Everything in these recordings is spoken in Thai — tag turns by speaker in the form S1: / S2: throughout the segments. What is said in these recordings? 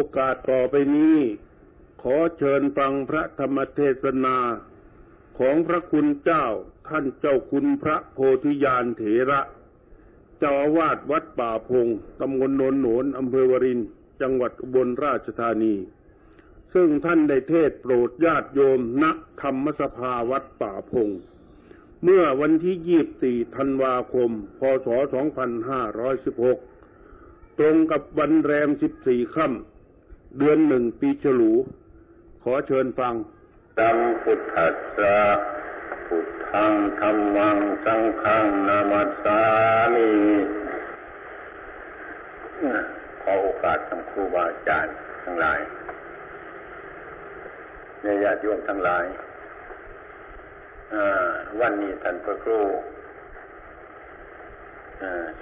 S1: โอกาสต่อไปนี้ ขอเชิญฟังพระธรรมเทศนาของพระคุณเจ้าท่านเจ้าคุณพระโพธิญาณเถระ เจ้าอาวาสวัดป่าพงตำบลโนนโหนนอำเภอวรินจังหวัดอุบลราชธานี ซึ่งท่านได้เทศโปรดญาติโยมณธรรมสภาวัดป่าพง เมื่อวันที่24ธันวาคม พศ2516ตรงกับวันแรม14ค่ำ เดือนหนึ่งปีฉลู ขอเชิญฟัง
S2: สัมพุทธัสสะพุทธังธรรมังสังฆังนามัสสามิขอโอกาสทั้งครูบาอาจารย์ทั้งหลายในญาติโยมทั้งหลาย วันนี้ท่านพระครู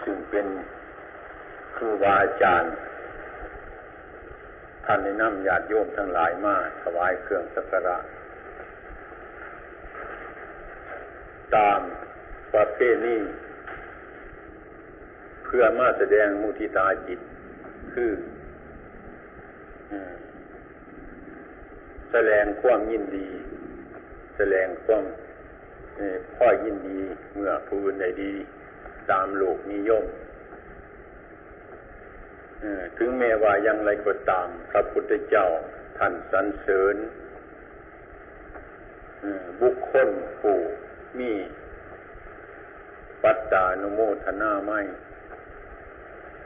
S2: ซึ่งเป็นครูบาอาจารย์ ท่านได้นำญาติโยมทั้งหลายมาถวายเครื่องสักการะ ตามประเพณีเพื่อมาแสดงมุทิตาจิต คือแสดงความยินดี แสดงความพ่อยินดีเมื่อผู้อื่นได้ดี ตามโลกนิยม ถึงแม้ว่ายังไรก็ตาม พระพุทธเจ้าท่านสรรเสริญบุคคลผู้มีปัตตานุโมทนาไม่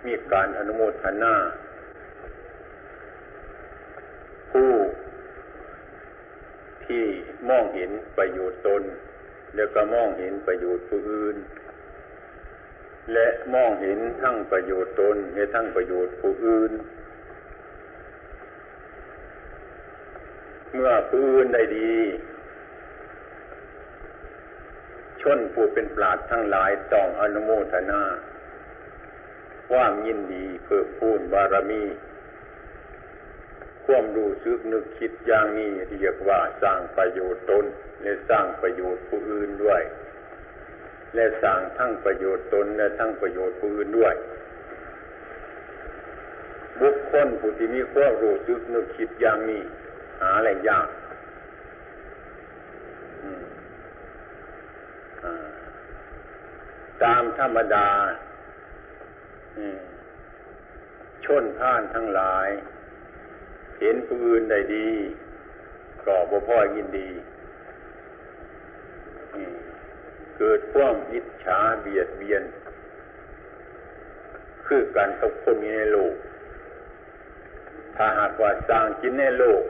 S2: มีการอนุโมทนาผู้ที่มองเห็นประโยชน์ตน แล้วก็มองเห็นประโยชน์ผู้อื่น และมองเห็นทั้งประโยชน์ตนและทั้งประโยชน์ผู้อื่น เมื่อผู้อื่นได้ดี ชนผู้เป็นปราดทั้งหลายต้องอนุโมทนาความยินดีเพื่อพูนบารมี ความดูซึกนึกคิดอย่างนี้เรียกว่าสร้างประโยชน์ตนและสร้างประโยชน์ผู้อื่นด้วย และสร้างทั้งประโยชน์ตนและทั้งประโยชน์ผู้อื่นด้วย บุคคลผู้ที่มีความรู้สึกนึกคิดอย่างนี้ หาอะไรยากตามธรรมดาชนผ่านทั้งหลาย เห็นผู้อื่นได้ดี ก็บ่พ่อยินดี เกิดความอิจฉาเบียดเบียน คือการตกคนในโลก ถ้าหากว่าสร้างกินในโลก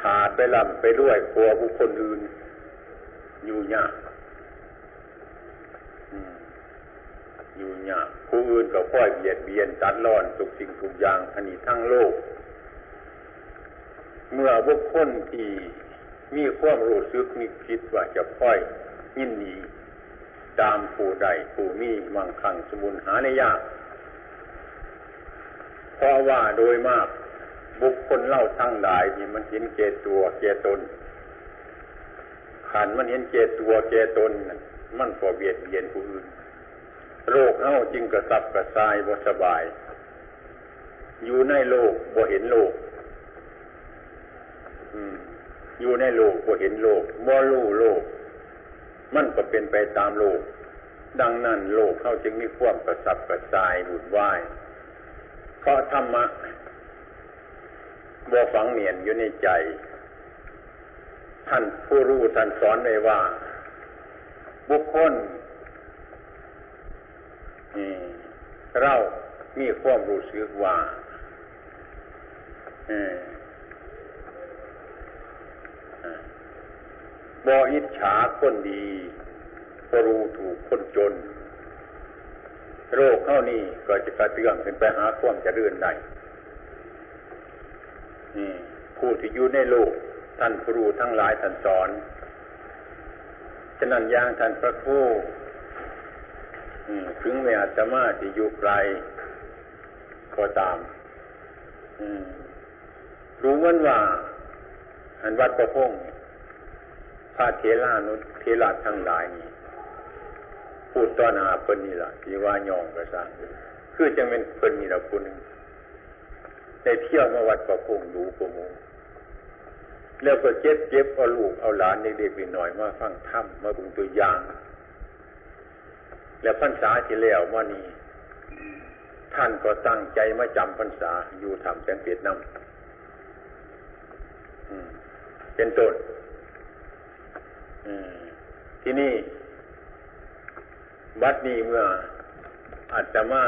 S2: ถาไปลำไปด้วยกลัวบุคคลอื่น อยู่ยากอยู่ยากผู้อื่นก็ค่อยเบียดเบียนตัดรอนทุกสิ่งทุกอย่างอันนี้ทั้งโลก เมื่อบุคคลที่ มีความรู้สึกมีคิดว่าจะค่อยยินดีตามผู้ใดผู้มีมั่งคั่งสมุนหาในยากเพราะว่าโดยมากบุคคลเล่าทั้งหลายนี่มันเห็นเกตัวเกตนขันมันเห็นเกตัวเกตนมันก็เบียดเบียนผู้อื่นโรคเฮาจึงกระสับกระส่ายบ่สบาย อยู่ในโลกบ่เห็นโลก อ อยู่ในโลกบ่เห็นโลกบ่รู้โลก มันก็เป็นไปตามโลก ดังนั้นโลกเขาจึงมีความกระสับกระส่ายบุญวาย เพราะธรรมะบ่ฝังเนียนอยู่ในใจ ท่านผู้รู้ท่านสอนไว้ว่า บุคคลเรามีความรู้สึกว่า บออิจฉาคนดีพอรู้ถูกคนจน โรคเข้านี่ก็จะกระเตื้องขึ้นไปหาความจะเลื่อนได้ผู้ที่อยู่ในโลกท่านครูทั้งหลายท่านสอนฉะนั้นย่างท่านพระครูถึงแม้อาตมาที่อยู่ไกลก็ตามรู้มันว่า อันวัดประพง พระเทลานุเทลาทั้งหลายนี่พูดต้อนหาเพิ่นนี่ละที่ว่ายองกระซังคือจังเป็นเพิ่นนี่ละคุณได้เที่ยวมาวัดประพงดูประโมแล้วก็เจ็บเจ็บเอาลูกเอาหลานเด็กๆหน่อยมาฟังธรรมมาบุงตัวอย่าง แล้วพรรษาที่แล้วมานี้ท่านก็ตั้งใจมาจำพรรษาอยู่ทำแสงเปียดน้ำเป็นต้น ที่นี่วัดนี้เมื่ออาตมา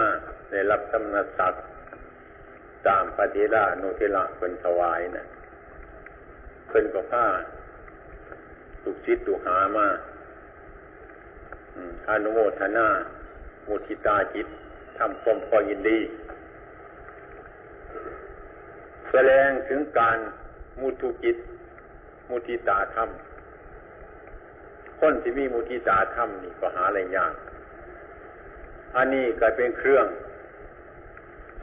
S2: ได้รับตำนักศักดิ์ตามปฏิราโนเทละเป็นถวายนะ่ะเพิ่นก็ผ้าตุกชิดตุกหามาอนุโมทนามุทิตาจิตทำความพอยินดี แสดงถึงการมุทุจิตมุทิตาธรรม คนที่มีมุทิตาธรรมนี่ก็หาอะไรยาก อันนี้ก็เป็นเครื่อง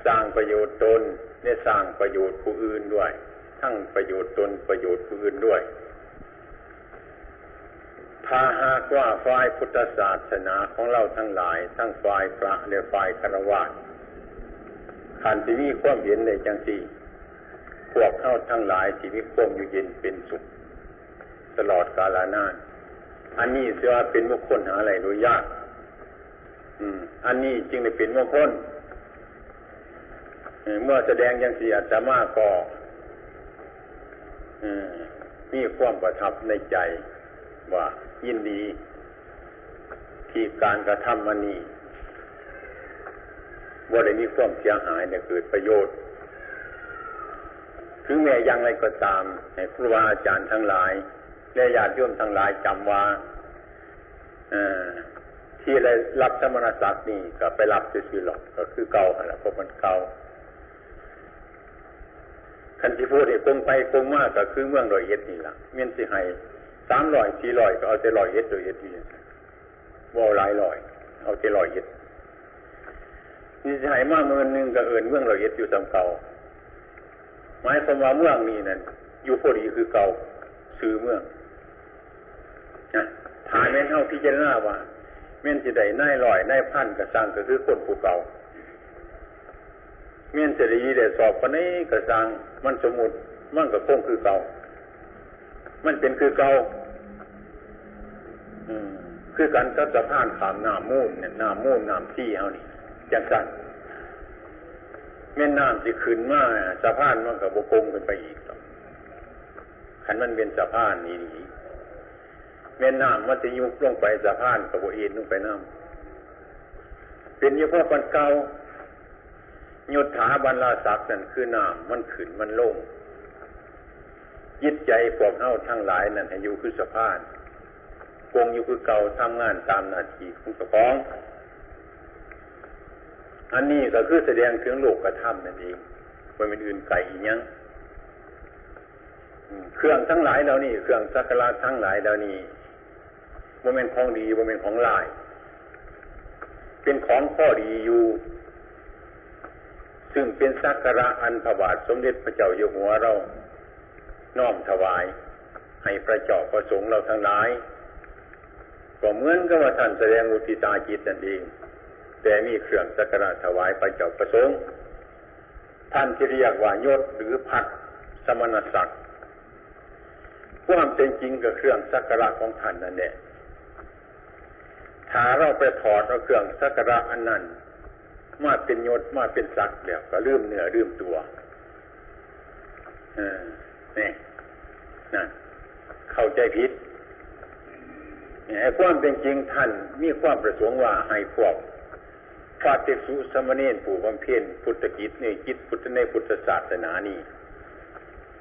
S2: สร้างประโยชน์ตนเนี่ยสร้างประโยชน์ผู้อื่นด้วย ทั้งประโยชน์ตนประโยชน์ผู้อื่นด้วย ถ้าหากว่าฝ่ายพุทธศาสนาของเราทั้งหลาย ทั้งฝ่ายพระและฝ่ายคารวะขันที่มีความเห็นในจังสีพวกเข้าทั้งหลายที่มีความอยู่เย็นเป็นสุข ตลอดกาลนาน อันนี้เสียเป็นมงคลหาอะไรโดยยาก อืม อันนี้จึงได้เป็นมงคลเมื่อแสดงอย่างสีอาตมาก็มีความประทับในใจ ว่ายินดี ที่การกระทำมันนี้ว่าได้มีความเสียหายเนี่ยเกิดประโยชน์ ถึงแม้ยังไรก็ตามให้ครูบาอาจารย์ทั้งหลาย และญาติโยมทั้งหลายจำว่าที่ได้รับสมณศักดิ์นี่ก็ไปรับซื่อๆหรอกก็คือเก่าแหละเพราะมันเก่าคันที่พูดเนี่ยคงไปคงมากก็คือเมืองรอยเอ็ดนี่แหละเมียนสิให้สามรอยสี่รอยก็เอาแต่รอยเอ็ดรอยเอ็ดนี่ว่าหลายรอย เอาแต่รอยเอ็ดนี่สิให้มากเมืองนึงก็เอินเมืองรอยเอ็ดอยู่ตามเก่าหมายความว่าเมืองนี้นั่นอยู่พอดีคือเก่าซื้อเมือง นะฐานแม่นเท่าพิจารณาว่าเม่นจะได้นายลอยนายพันกระสังก็คือคนผู้เก่าเม่นจะได้ยีได้สอบคนนี้กระสังมันสมุดมันก็คงคือเก่ามันเป็นคือเก่าคือการกัสะพานขามน้ำมูนเนี่ยน้ำมูนน้ำที่เอานี่จังกันแม่น้ำที่ขึ้นมาสะพานมันกับบกงกันไปอีกขันมันเป็นสะพานนี่นี่ แม่น้ำมันจะยุบลงไปสะพานกับโบเอ็นลงไปน้ำเป็นเฉพาะคนเก่ายุทธาบรรลาศักดิ์นั่นคือน้ำมันขึ้นมันลงยิดใจพวกเฮาทั้งหลายนั่นให้อยู่คือสะพานกงอยู่คือเก่าทำงานตามนาทีของเจ้าของอันนี้ก็คือแสดงถึงโลกกระทำนั่นเองมันเป็นอื่นไก่อีกยังเครื่องทั้งหลายเหล่านี้เครื่องสักการะทั้งหลายเหล่านี้ โมเมนของดีโมเมนของลาย เป็นของข้อดีอยู่ ซึ่งเป็นสักการะอันพระบาทสมเด็จพระเจ้าอยู่หัวเรา น้อมถวาย ให้พระเจ้าประสงค์เราทั้งหลาย ก็เหมือนกับว่าท่านแสดงอุทิตาจิตนั่นเอง แต่มีเครื่องสักการะถวายพระเจ้าประสงค์ ท่านที่เรียกว่ายศหรือพัดสมณศักดิ์ความเป็นจริงกับเครื่องสักการะของท่านนั่นแหละ ถ้าเราไปถอดเอาเครื่องสักการะอันนั้น มาเป็นยศมาเป็นศักดิ์เดี๋ยวก็ลืมเหนือลืมตัวนี่นะเข้าใจผิดไอ้ความเป็นจริงท่านมีความประสงค์ว่าให้พวกพระเตสุสมณีนผู้บำเพ็ญพุทธกิจในจิตพุทธในพุทธศาสนานี้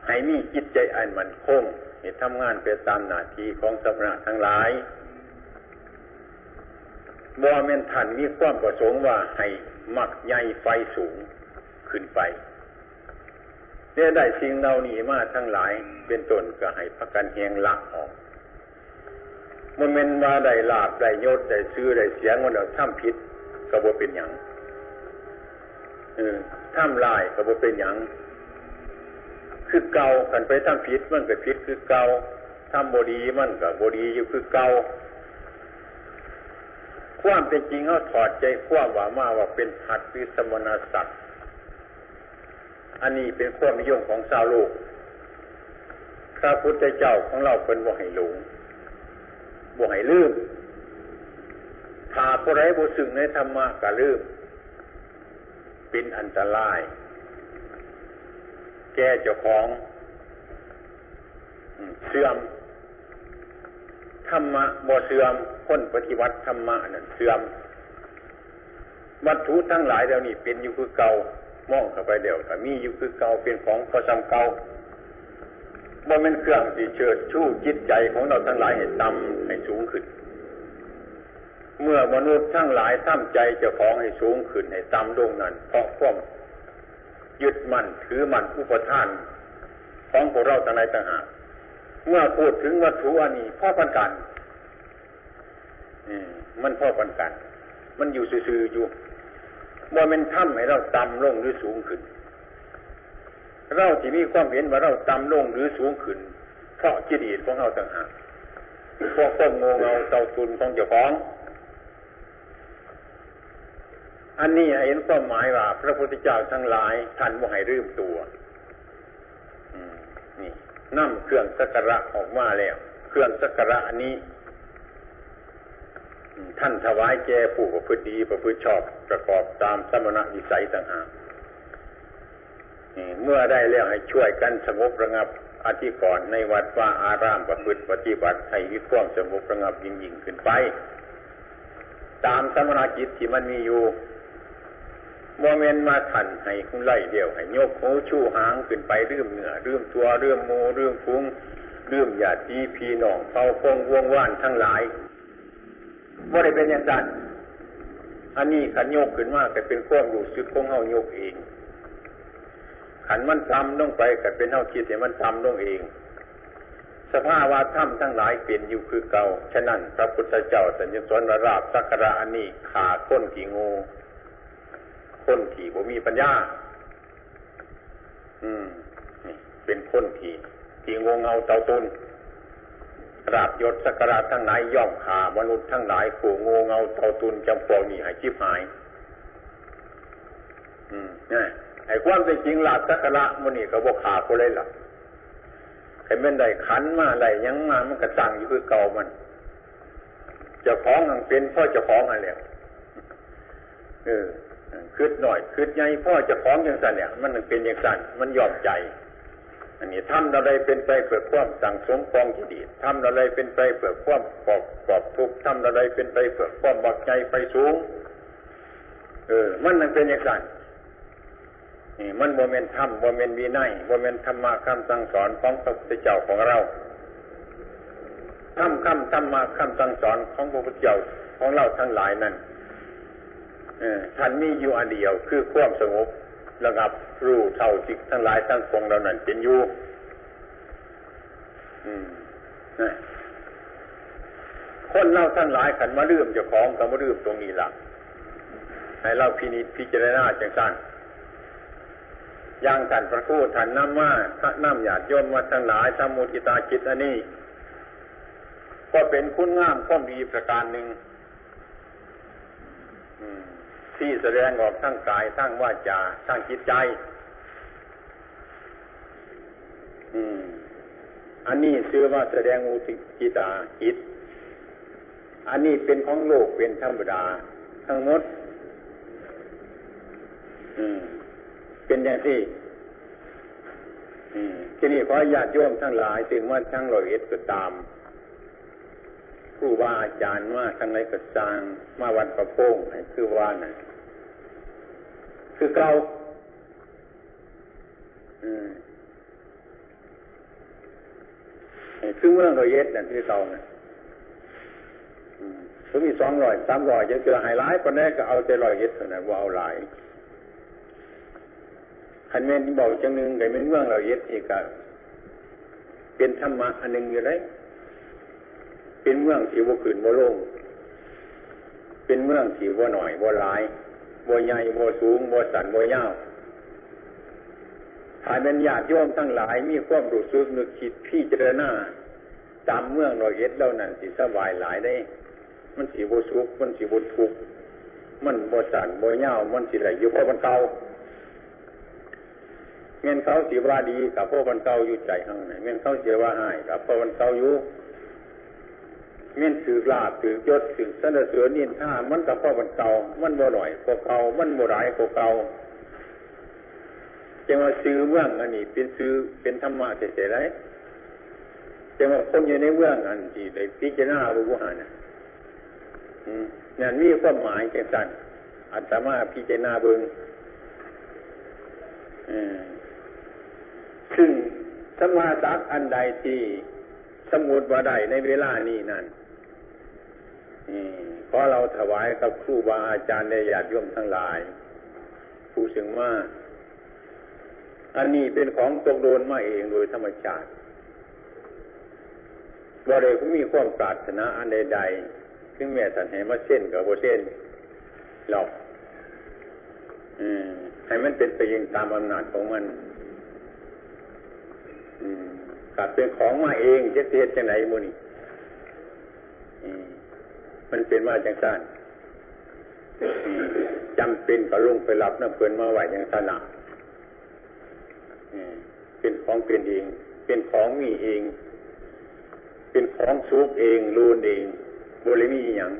S2: ให้มีจิตใจอันมันคงให้ทำงานไปตามหน้าที่ของสมณะทั้งหลาย บ่เมนท่านมีความประสงค์ว่าให้มักใหญ่ไฟสูงขึ้นไปเนี่ยได้สิ่งเหล่านี้มาทั้งหลายเป็นต้นก็ให้พักกันเฮงละออกมันเป็นมาได้ลาบได้ยศได้ซื้อได้เสียงมันเราทำผิดก็บ่เป็นอย่างเออทำลายก็บ่เป็นอย่างคือเก่ากันไปท่ำผิดมันก็ผิดคือเก่าท่ำบดีมันก็บดีอยู่คือเก่า ความเป็นจริงเขาถอดใจความว่ามาว่าเป็นหัดวิสมณศักดิ์อันนี้เป็นความนิยมของชาวโลกพระพุทธเจ้าของเราเป็นบ่ให้หลงบ่ให้ลืมถ้าผู้ใดบ่สึงในธรรมะก็ลืมเป็นอันตราย แก่เจ้าของเสื่อม ธรรมะบ่เสื่อมคนปฏิวัติธรรมะนั่นเสื่อม วัตถุทั้งหลายเดี๋ยวนี้เป็นอยู่คือเก่ามองเข้าไปเดี๋ยวแต่มีอยู่คือเก่าเป็นของประจำเก่าบ่เป็นเครื่องที่เชิดชู้จิตใจของเราทั้งหลายให้ต่ำให้สูงขึ้น เมื่อมนุษย์ทั้งหลายตั้งใจจ้าของให้สูงขึ้นให้ต่ำลงนั้นเพราะความยึดมั่นถือมั่นอุปทาน ของพวกเราทั้งหลายต่างหาก เมื่อพูดถึงวัตถุอันนี้พ่อปันกันมันพ่อปันกัน มันอยู่ซื่อๆอยู่ว่ามันถ้ำให้เราต่ำลงหรือสูงขึ้น เราที่มีความเห็นว่าเราต่ำลงหรือสูงขึ้น เพราะจิตอิของเราต่างหากพราะความโงเงาเตาตุนของเจ้าของ อันนี้เห็นความหมายว่า พระพุทธเจ้าทั้งหลายท่านว่าให้รืมตัว นี่นั่เครื่องสักการะออกมาแล้ว เครื่องสักการะนี้ท่านถวายแก่ผู้ประพฤติดีประพฤติชอบประกอบตามสมณวิสัยต่างหากเมื่อได้แล้วให้ช่วยกันสงบระงับอธิกรณ์ในวัดว่าอารามประพฤติปฏิบัติให้วิความสงบระงับยิ่งยิ่งขึ้นไป ตามสมณจิตที่มันมีอยู่ โมเมนมาทันให้คุณไล่เดียวให้ยกหูชูหางขึ้นไปเรื่มเหนือเรื่มตัวเรื่มโมเรื่มฟุ้งเรื่มหยาดีพีหนองเฝ้าพงวงว่านทั้งหลายว่าได้เป็นอย่างนั้นอันนี้ขันโยกขึ้นมากแต่เป็นข้อรู้สึกของเฮาโยกเองขันมันทำลงไปแต่เป็นเฮาคิดเห็นมันทำลงเอง สภาวะธรรมทั้งหลายเปลี่ยนอยู่คือเก่าฉะนั้นพระพุทธเจ้าสัญญสนราบสักระอันนี้ขาค้นขี่งู คนขี่บ่มีปัญญา อืมนี่เป็นคนขี่ขี่งงเงาเตาตุนราบยศสักการะทั้งหลายย่อมขามนุษย์ทั้งหลายผู้โงเงาเท่าตุนจำปองนี่หายชิบหาย อืมนี่ไอ้ความเป็นจริงลาบสักการะมันนี่ก็บกขาคนเลยหรอกใครเป็นได้ขันมาได้ยังมามันกระจังอยู่คือเก่ามันจ้าของมันเป็นพ่อจ้าของอะไรเออ คืดหน่อยคืดใหญ่พ่อเจ้าของอย่างสันเนี่ย มันเป็นอย่างสันมันยอมใจ อันนี้ทำอะไรเป็นไปเพื่อความสั่งสมกองที่ดีทำอะไรเป็นไปเพื่อความปอบปอบทุกทำอะไรเป็นไปเพื่อความบักใจไปสูง เออ มันนั่นเป็นอย่างนั้นนี่มันโมเมนต์ธรรมโมเมนต์วินัยโมเมนต์ธรรมะคำสั่งสอนของพระพุทธเจ้าของเราธรรมคำธรรมะคำสั่งสอนของพระพุทธเจ้าของเราทั้งหลายนั้น ท่านมีอยู่อันเดียว คือความสงบระงับรู้เท่าจิตทั้งหลายทั้งปวงเรานั่นเป็นอยู่คนเราทั้งหลายขันมาเรื่มเจ้าของก็มาเรื่มตรงนี้ละให้เราพินิจพิจารณาจังสันย่างสันพระคูท่านน้ำมาพระน้ำหยาดย่นมาทั้งหลายสมุทิตาจิตอันนี้ ก็เป็นคุณงามข้อมดีประการหนึ่ง ที่แสดงออกทั้งกายทั้งวาจาทั้งจิตใจ อืม อันนี้ชื่อว่าแสดงอุติจิตาจิต อันนี้เป็นของโลกเป็นธรรมดา ทั้งหมด อืม เป็นอย่างที่ที่นี่ขอญาติโยมทั้งหลายถึงว่าทั้งรอยเอ็ดก็ตาม ผู้ว่าอาจารย์ว่าทั้งไรก็สร้างมาวันประโป้งคือว่าน่ะ คือเก่าคือเมืองเราเย็ดนั่นคือเก่านะถ้ามีสองร้อยสามร้อยจะเจอหายร้ายคนแรกก็เอาแต่ร้อยเย็ดเท่านั้นว่าเอาหลายคันเมนบอกจังหนึ่งไก่เป็นเมืองเราเย็ดอีกอะเป็นธรรมะอันหนึ่งอยู่ไร เป็นเมืองที่ว่ขืนว่ลงเป็นเมืองที่ว่าหน่อยว่าหลายบัวใหญ่บัวสูงบัวสันบัวยาวถ้าเป็นญาติโยมทั้งหลายมีความรู้สึกนึกคิดพี่เจรณาตามเมืองรอยเอ็ดเล่านั่นสิสบายหลายได้ มันสีบัวสุกมันสีบัวทุกมันบัวสันบัวยาวมันสีไหลอยู่เพราะมันเก่าเงินเขาสีว่าดีกับพ่อวันเก่าอยู่ใจข้างในเงินเขาเสียว่าหายกับพ่อวันเก่าอยู่ เงินถือลาบถือยศถือสนเสือนินท่ามันกับพ่อวันเก่ามันบ่หน่อยกว่าเก่ามันบ่หลายกว่าเก่าจะมาซื้อเมืองอันนี้เป็นซื้อเป็นธรรมะเฉยๆไรจะมาคนอยู่ในเมืองอันที่ได้พิจารณาบุญหานนั่นมีความหมายแก่สันอัตมาพิจารณาเบิงซึ่งสมาสักอันใดที่สมุดว่าใดในเวลานี้นั่น เพราะเราถวายกับครูบาอาจารย์ในญาติโยมทั้งหลาย ผู้สึงมาอันนี้เป็นของตกโดนมาเองโดยธรรมชาติบ่ได้ก็มีความปรารถนาอันใดๆถึงแม้สันให้มาเส้นกับโบเส้นหรอกให้มันเป็นไปเองตามอำนาจของมันกัดเป็นของมาเองจะเทียจังไหนมูนี่ มันเป็นมาจังสั้นจำเป็นก็ลงไปรับน้ำเพลินมาไหวอย่างสนาเป็นของเป็นเอง เป็นของมีเอง เป็นของซุกเองรูนเองบริมีอย่าง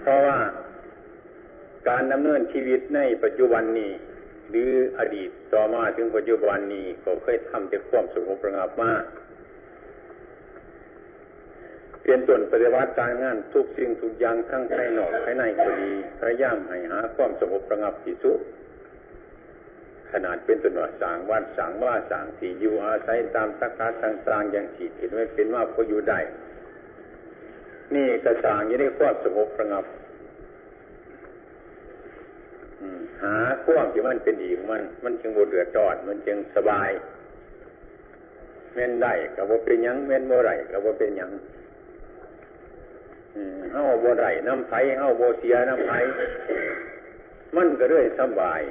S2: เพราะว่าการดำเนินชีวิตในปัจจุบันนี้ หรืออดีตต่อมาถึงปัจจุบันนี้ก็เคยทำแต่ความสงบระงับมาก เปลี่ยนตนปฏิวัติการงานทุกสิ่งทุกอย่างทั้งภายนอกภายในก็ดีพยายามให้หาความสงบระงับที่สุดขนาดเป็นตัวหน่อยสางวัดสางว่าสางที่อยู่อาศัยตามสักการต่างๆอย่างที่เห็นไม่เป็นว่าพออยู่ได้นี่กระสางยังได้ความสงบระงับหาความที่มันเป็นอีกมัน มันจึงบเดือดร้อนมันจึงสบายเม่นได้กับว่าเป็นยังเม่นโมไรกับว่าเป็นยัง เฮาโบไรน้ำไผ่เฮาโบเสียน้ำไผ่มันก็เรื่อยสบาย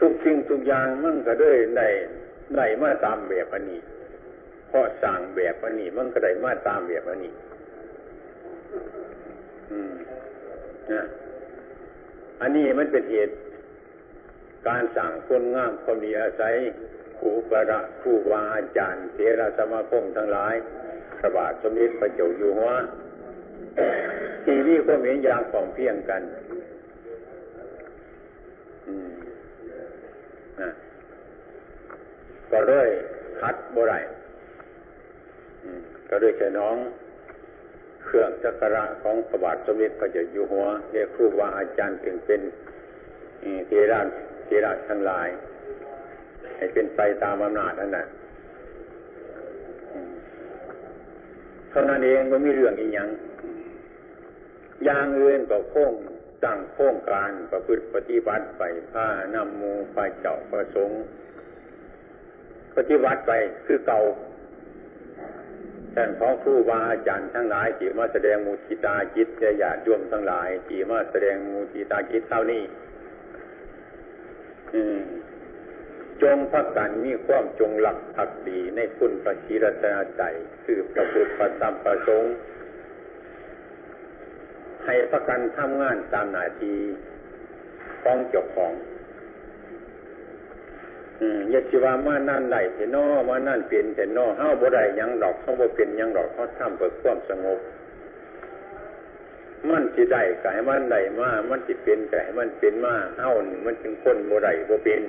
S2: ทุกสิ่งทุกอย่างมันก็เรื่อยได้ได้มาตามแบบอันนี้เพราะสั่งแบบอันนี้มันก็ได้มาตามแบบอันนี้ อืมนะอันนี้มันเป็นเหตุ การสั่งคนงามคนดีอาศัยครูประครูวาอาจารย์เทระสมาคมทั้งหลาย พระบาทสมเด็จพระเจ้าอยู่หัวที่นี่ก็เหมือนอย่างของเพียงกันก็เลยคัดบ่ไรก็เลยแค่น้อง เครื่องจักระของพระบาทสมเด็จพระเจ้าอยู่หัวเรียกครูบาอาจารย์ถึงเป็นเทระเทระทั้งหลาย ให้เป็นไปตามอำนาจนั่นแหละ เท่านั้นเองมันมีเรื่องอีกอย่างอย่างอื่นก็โค้งตั้งโค้งการประพฤติปฏิบัติไปผ้านำมูไปเจ้าประสงค์ ปฏิบัติไปคือเก่าท่านของครูบาอาจารย์ทั้งหลายที่มาแสดงมูจิตาจิตญาติโยมทั้งหลายที่มาแสดงมูจิตาจิตเท่านี้ จงพักกันมีความจงหลักผักดีในคุณประชีรตนาใจคือประพุทธประธรรมประสงค์ให้พักกันทำงานตามหน้าที่ของเจ้าของยศว่ามานั่นได้แต่นอมานั่นเปลี่ยนแต่นอเฮาบ่ได้ยังดอกเขาบ่เป็นยังดอกเขาทำเพื่อความสงบ มันสิได้ก็ให้มันได้มา มันสิเป็นก็ให้มันเป็นมาเฮามันจึงคนบ่ได้บ่เป็น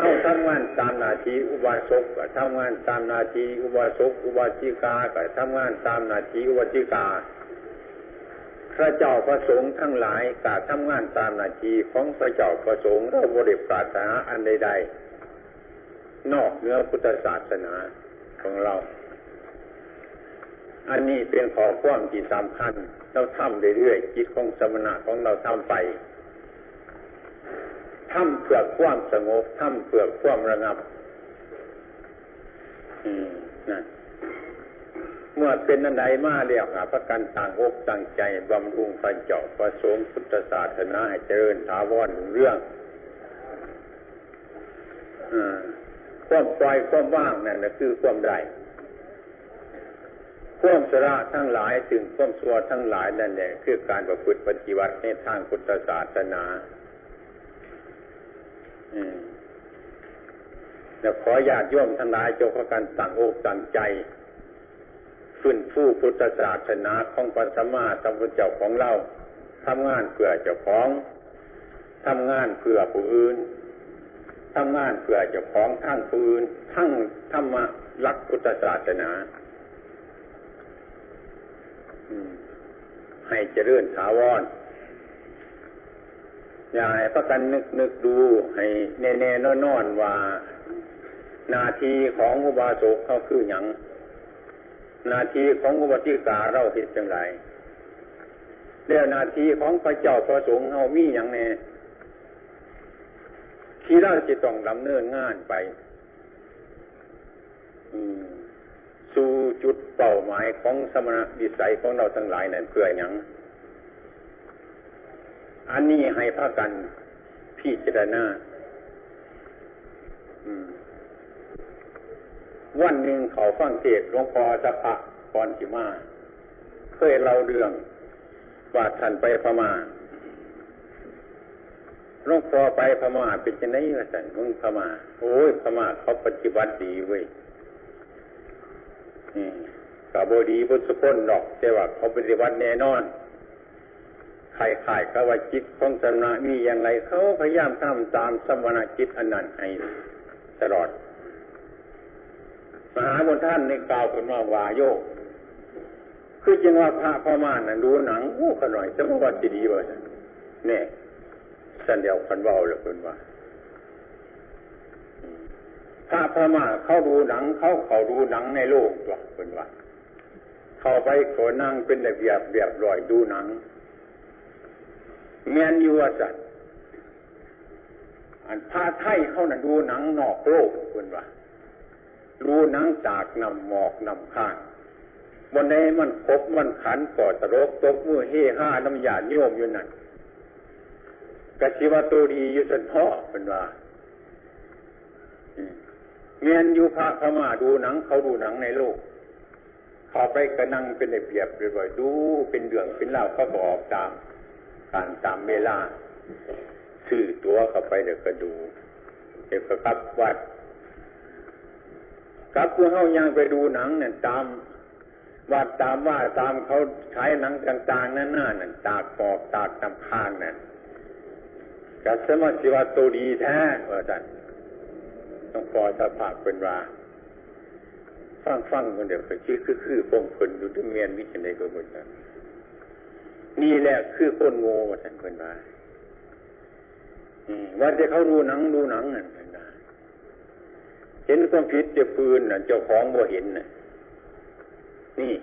S2: เฮาทำงานตามนาทีอุบาสกก็ทำงานตามนาทีอุบาสกอุบาสิกาก็ทำงานตามนาทีอุบาสิกา พระเจ้าประสงค์ทั้งหลายกาทำงานตามนาทีของพระเจ้าประสงค์เราบริปรารถนาอันใดๆ นอกเนื้อพุทธศาสนาของเรา อันนี้เป็นขอความที่สำคัญเราทำเรื่อยๆจิตของสมณะของเราทำไป ทำเพื่อความสงบทำเพื่อความระงับนะเมื่อเป็นนันใดมาเรียกหาประกันต่างอกต่างใจบำรุงพระเจ้าประสงค์พุทธศาสนาให้เจริญถาวรเรื่องความปล่อยความว่างนั่นคือความใดข่มสระทั้งหลายถึงข่มสัวทั้งหลายนั่นแหละคือการประพฤติปฏิบัติในทางพุทธศาสนา เดี๋ยวขอญาติโยมทั้งหลายจงพากันตั้งอกตั้งใจฟื้นฟูพุทธศาสนาของพระสัมมาสัมพุทธเจ้าของเราทำงานเพื่อเจ้าของทำงานเพื่อผู้อื่นทำงานเพื่อเจ้าของทั้งผู้อื่นทั้งธรรมะรักพุทธศาสนาให้เจริญถาวร อย่าให้ประกันนึกนึกดูให้แน่แน่นอนว่านาทีของอุบาสกเขาคืออย่างนาทีของอุบาสิกาเราเห็นจังไรแล้วนาทีของพระเจ้าพระสงฆ์เขามีอย่างแน่ที่เราจะต้องดำเนินงานไปสู่จุดเป้าหมายของสมณะวิสัยของเราทั้งหลายนั่นเพื่ออย่าง อันนี้ให้พากันพิจารณาวันหนึ่งเขาฟังเทศหลวงพ่อจะพะกรสิมา เคยเล่าเรื่องว่าท่านไปพม่าหลวงพ่อไปพม่าเป็นจังไงวะท่านมึงพม่าโอ้ยพม่าเขาปฏิบัติดีเว้ยกับบดีบุษคนดอกแต่ว่าเขาปฏิบัติแน่นอน ขายก็ว่าจิตของสมณะมีอย่างไรเขาพยายามทำตามสมณะจิตอันนั้นให้ตลอด มหาบนท่านในกล่าวเป็นว่าวาโยกคือจึงว่าพระพม่านั่นดูหนังอู้ขน่อยจะว่าดีดีว่าเนี่ยสันเดียวคันเบาเลยเป็นว่าพระพม่าเขาดูหนังเขาเขาดูหนังในโลกตัวเป็นว่า เข้าไปขอนั่งเป็นระเบียบเรียบร้อยดูหนัง เมียนอยู่ว่าสัตว์อันพาไทยเขาน่ะดูหนังนอกโลกเป็นว่าดูหนังจากนำหมอกนำข้างบนนี้มันคบมันขันก่อตรกตกมือเฮห้าน้ำยาโยมอยู่นั่นกชิวตัวดีอยู่สันพ่อเป็นว่าเมียนอยู่พระพม่าดูหนัง เขาดูหนังในโลกเขาไปกระนังเป็นเปียบเลยว่าดูเป็นเดืองเป็นเล่าเขาบอกตาม การตามเวลาซื้อตัวเข้าไปเดี๋ยวก็ดูเดี๋ยวก็กลับวัดกลับผู้เฮายังไปดูหนังเนี่ยตามวัดตามว่าตามเขาใช้หนังต่างๆนั่นน่ะนั่นตากปอกตากตำพานนั่นกัสมาชิวาตัวดีแท้ว่าจันต้องปล่อยสภาพเป็นว่าฟังฟังคนเดียวก็ชื่อคือคือปงคนดูที่เมียนวิจัยก็หมดนะ นี่แหละคือคนโง่ท่านเป็นว่าว่าจะเขาดูหนังดูหนังนั่นเป็นว่าเห็นความผิดจะปืนน่ะ เจ้าของบ่เห็นน่ะ นี่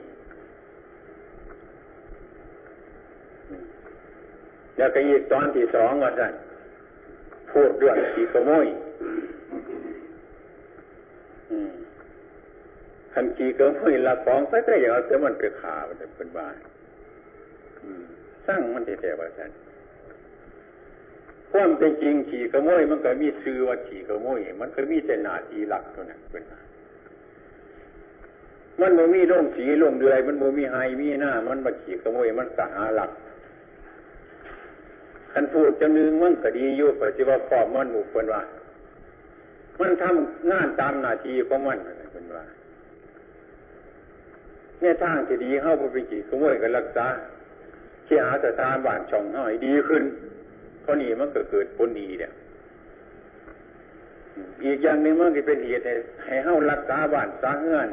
S2: แล้วก็อีกตอนที่สองว่าท่านพูดเรื่องขี่ขโมยคันขี่ขโมยละของสักแต่อย่างเอามันไปขามันเป็นบ้าน สร้างมันแต่ว่าท่านความเป็นจริงขี่ขโมยมันก็มีชื่อว่าขี่ขโมยมันก็มีแต่หน้าที่หลักเท่านั้นเป็นมันโมมีร่มสีร่มเดือยมันโมมีไฮมีหน้า มันมาขี่ขโมยมันกะหาหลักคันพูดจังนึงมันก็ดีอยู่ปฏิวัติความมันหมู่คนว่า มันทำงานตามหน้าที่ของมันคนว่าเนี่ยทางที่ดีเข้าไปขี่ขโมยกันรักษา ที่หาสถานบ้านช่องห้อยดีขึ้นเพราะนี่มันก็เกิดผลดีเนี่ยอีกอย่างหนึ่งมันก็เป็นเหตุให้เข้ารักษาบ้านสร้างเงื่อน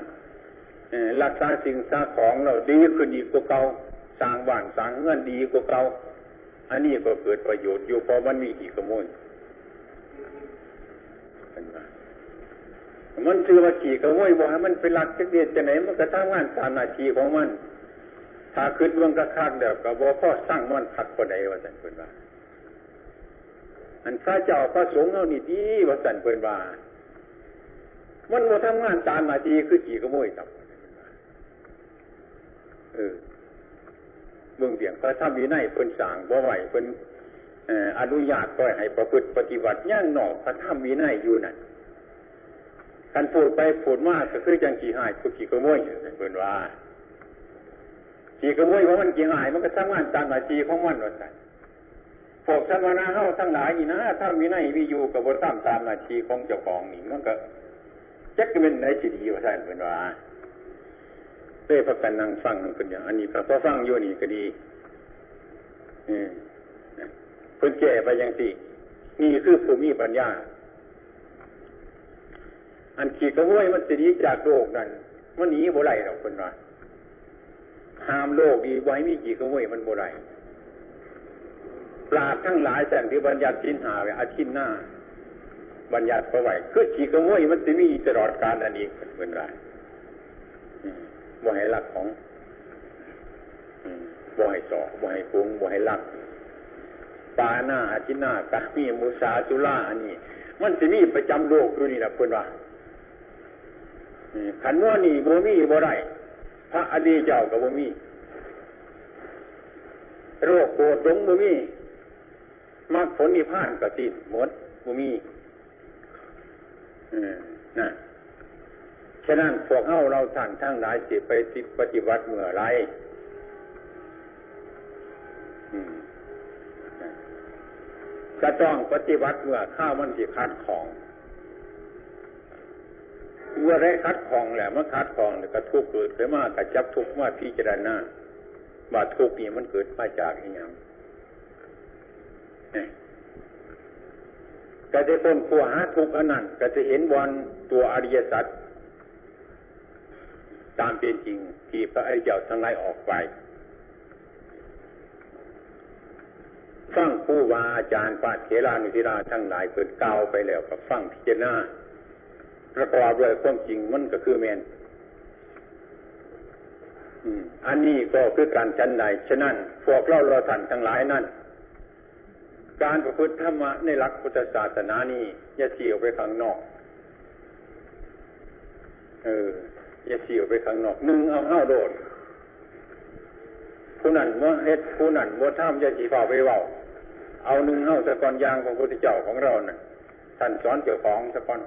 S2: รักษาสิ่งสร้างของเราดีขึ้นดีกกว่าเก่าสร้างบ้านสร้างเงื่อนดีกว่าเก่าอันนี้ก็เกิดประโยชน์อยู่เพราะมันมีอีกขโมยมันคือว่าขี่ขโมยบอกให้มันเป็นหลักเดียจะไหนมันก็ทำงานตามหน้าที่ของมัน ถ้าขึ้นมันก็คักเดียวกับบอกพ่อสร้างมันขักว่าใดว่าสันเปินว่าอันพระเจ้าพระสงฆ์เอานี่ดีว่าสันเปินว่ามันมาทำงานตามหน้าที่คือขี่ขโมยตับเออเบื้องเบียงพระธรรมวินัยเพิ่นสั่งบ่ไหวเพิ่นอนุญาตก็ให้ประพฤติปฏิบัติย่างหนอกพระธรรมวินัยอยู่นั่นการพูดไปพูดมากก็คือจังขี่หายผู้ขี่ขโมยเพิ่นว่า ขี่กระมวยว่ามันเกี่ยงหายมันก็ทำงานตามหน้าที่ของมันว่าสั่นพวกสมณะเฮาทั้งหลายนี่นะถ้ามีในวิอยู่กับบทตามตามหน้าที่ของเจ้าของนี่มันก็จักเป็นไหนสิดีว่าสั่นเป็นว่าเต้พักกันนั่งฟังเป็นอย่างอันนี้พอฟังอยู่นี่ก็ดีเพิ่นแก่ไปยังสินี่คือภูมิปัญญา อันขี่กระห้วยมันสิดีจากโลกนั้นมันหนีบ่ไรหรอกคนว่า ห้ามโลกดีไว้มีขี่กระห้วยมันบ่ไรปราดทั้งหลายแต่งที่บัญญัติชินหาไว้อาทิตย์หน้า บัญญัติเอาไว้คือขี่กระห้วยมันจะมีตลอดกาลอันนี้เป็นไรบ่ให้หลักของบ่ให้สอบ่ให้ปุงบ่ให้ลักปาหน้าอาทิหน้ากามีมุสาสุล่าอันนี้ มันจะมีประจำโลกอยู่นี่นะเพื่อนว่าขันว่านี่บ่มีบ่ได้ ระอดีเจ้ากับบ่มีโรคโกรธหลงบ่มีมรรคผลนิพพานก็สิ้นหมดบ่มีนะฉะนั้นพวกเฮาเราท่านทั้งหลายสิไปติปฏิบัติเมื่อไรก็ต้องปฏิบัติเมื่อข้าวมันสิคัดของ เมื่อไรคัดของแหละมันคัดของแล้วก็ทุกเกิดขึ้นมากกระจับทุกข์มาพิจารณาว่าทุกนี่มันเกิดมาจากอย่างก็จะต้นขัวหาทุกอันนั้นก็จะเห็นวันตัวอริยสัจตามเป็นจริง ที่พระอริยเจ้าทั้งหลายออกไปฟังผู้วาอาจารย์ปาเถรานุทิราทั้งหลายเปิดกาวไปแล้วกับฟังพิจารณา ประกอบด้วยความจริงมันก็คือแมนอันนี้ก็คือการชั้นใดฉะนั้นพวกเราเราท่านทั้งหลายนั่น การประพฤติธรรมะในหลักพุทธศาสนานี้อย่าเสี่ยวไปข้างนอก เออ อย่าเสี่ยวไปข้างนอกหนึ่งเอาเอ้าโดดผู้นั้นว่าเฮ็ดผู้นั้นว่าท่ามจะจีฝ่าไปเว้าเอาหนึ่งเอ้าสะกอนยางของพระพุทธเจ้าของเราน่ะท่านสอนเจ้าของสะกอน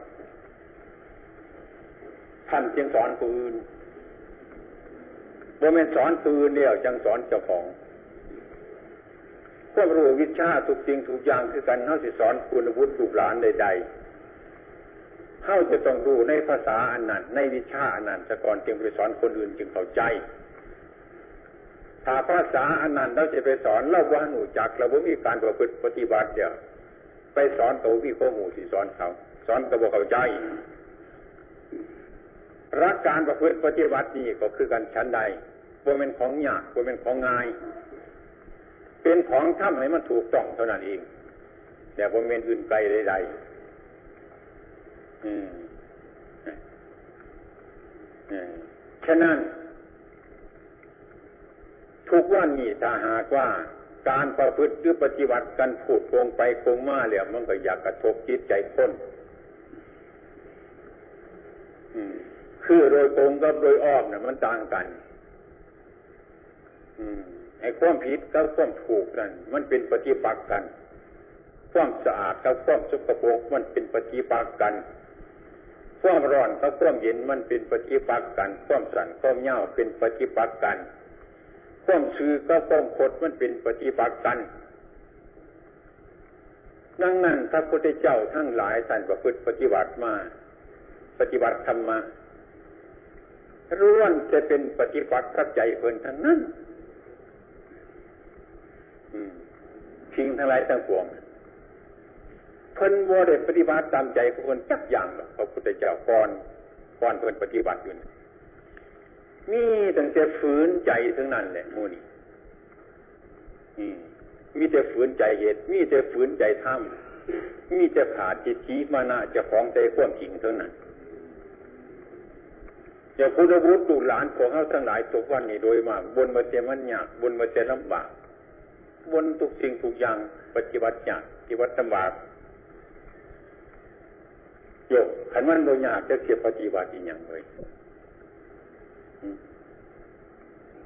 S2: ท่านจึงสอนผู้อื่นบ่แม่นสอนผู้อื่นเดี่ยวจังสอนเจ้าของควบรู้วิชาทุกสิ่งทุกอย่างคือกันเขาสิสอนคุณวุฒิลูกหลานใดๆเขาจะต้องรู้ในภาษาอันนั้นในวิชาอันนั้นสะก่อนจึงไปสอนคนอื่นจึงเข้าใจ ถ้าภาษาอันนั้นเราจะไปสอนเราว่าหนูจักเราบ่มีการประพฤติปฏิบัติเดียวไปสอนตัววิโคหมูที่สอนเขา สอนตัวเข้าใจ รักการประพฤติปฏิบัตินี่ก็คือการชั้นใดว่เป็นของยากว่เป็นของง่าย เป็นของทำให้มันถูกต้องเท่านั้นเอง แต่ว่เป็นอื่นไกลใดๆฉะนั้น ทุกวันนี้ถ้าหากว่าการประพฤติหรือปฏิบัติกันพูดโกงไปโกงมาแล้วมันก็อยากกระทบจิตใจคน อืม คือโดยตรงกับโดยอ้อมเนี่ยมันต่างกัน อืมไอ้ความผิดกับความถูกนั่นมันเป็นปฏิปักษ์กัน ความสะอาดกับความสกปรกมันเป็นปฏิปักษ์กัน ความร้อนกับความเย็นมันเป็นปฏิปักษ์กัน ความสั่นความเย่าเป็นปฏิปักษ์กัน ความชื่อกับความคดมันเป็นปฏิปักษ์กัน ดังนั้นพระพุทธเจ้าทั้งหลายท่านประพฤติปฏิบัติมา ปฏิบัติธรรมะ ร้วนจะเป็นปฏิปักษ์กับใจเพิ่นทั้งนั้นทิ้งทั้งหลายทั้งปวงเพิ่นโมเดปฏิบัติตามใจของคนจักอย่างหรอกพระพุทธเจ้าก่อนก่อนเพิ่นปฏิบัติอยู่มีตั้งแต่ฝืนใจทั้งนั้นแหละมูนี่มีแต่ฝืนใจเหตุ มีแต่ฝืนใจทำมีแต่ขาดจิตชีมานาจะฟ้องใจความจริงเท่านั้น อย่าคุณวุฒิตุหลานของเขาทั้งหลายทุกวันนี้โดยมากบนมาเจมันยากบนมาเจลำบากบนทุกสิ่งทุกอย่างปฏิบัติยากปฏิบัติลำบากโยกขันมันโดยยากจะเสียปฏิบัติอีกอย่างเลย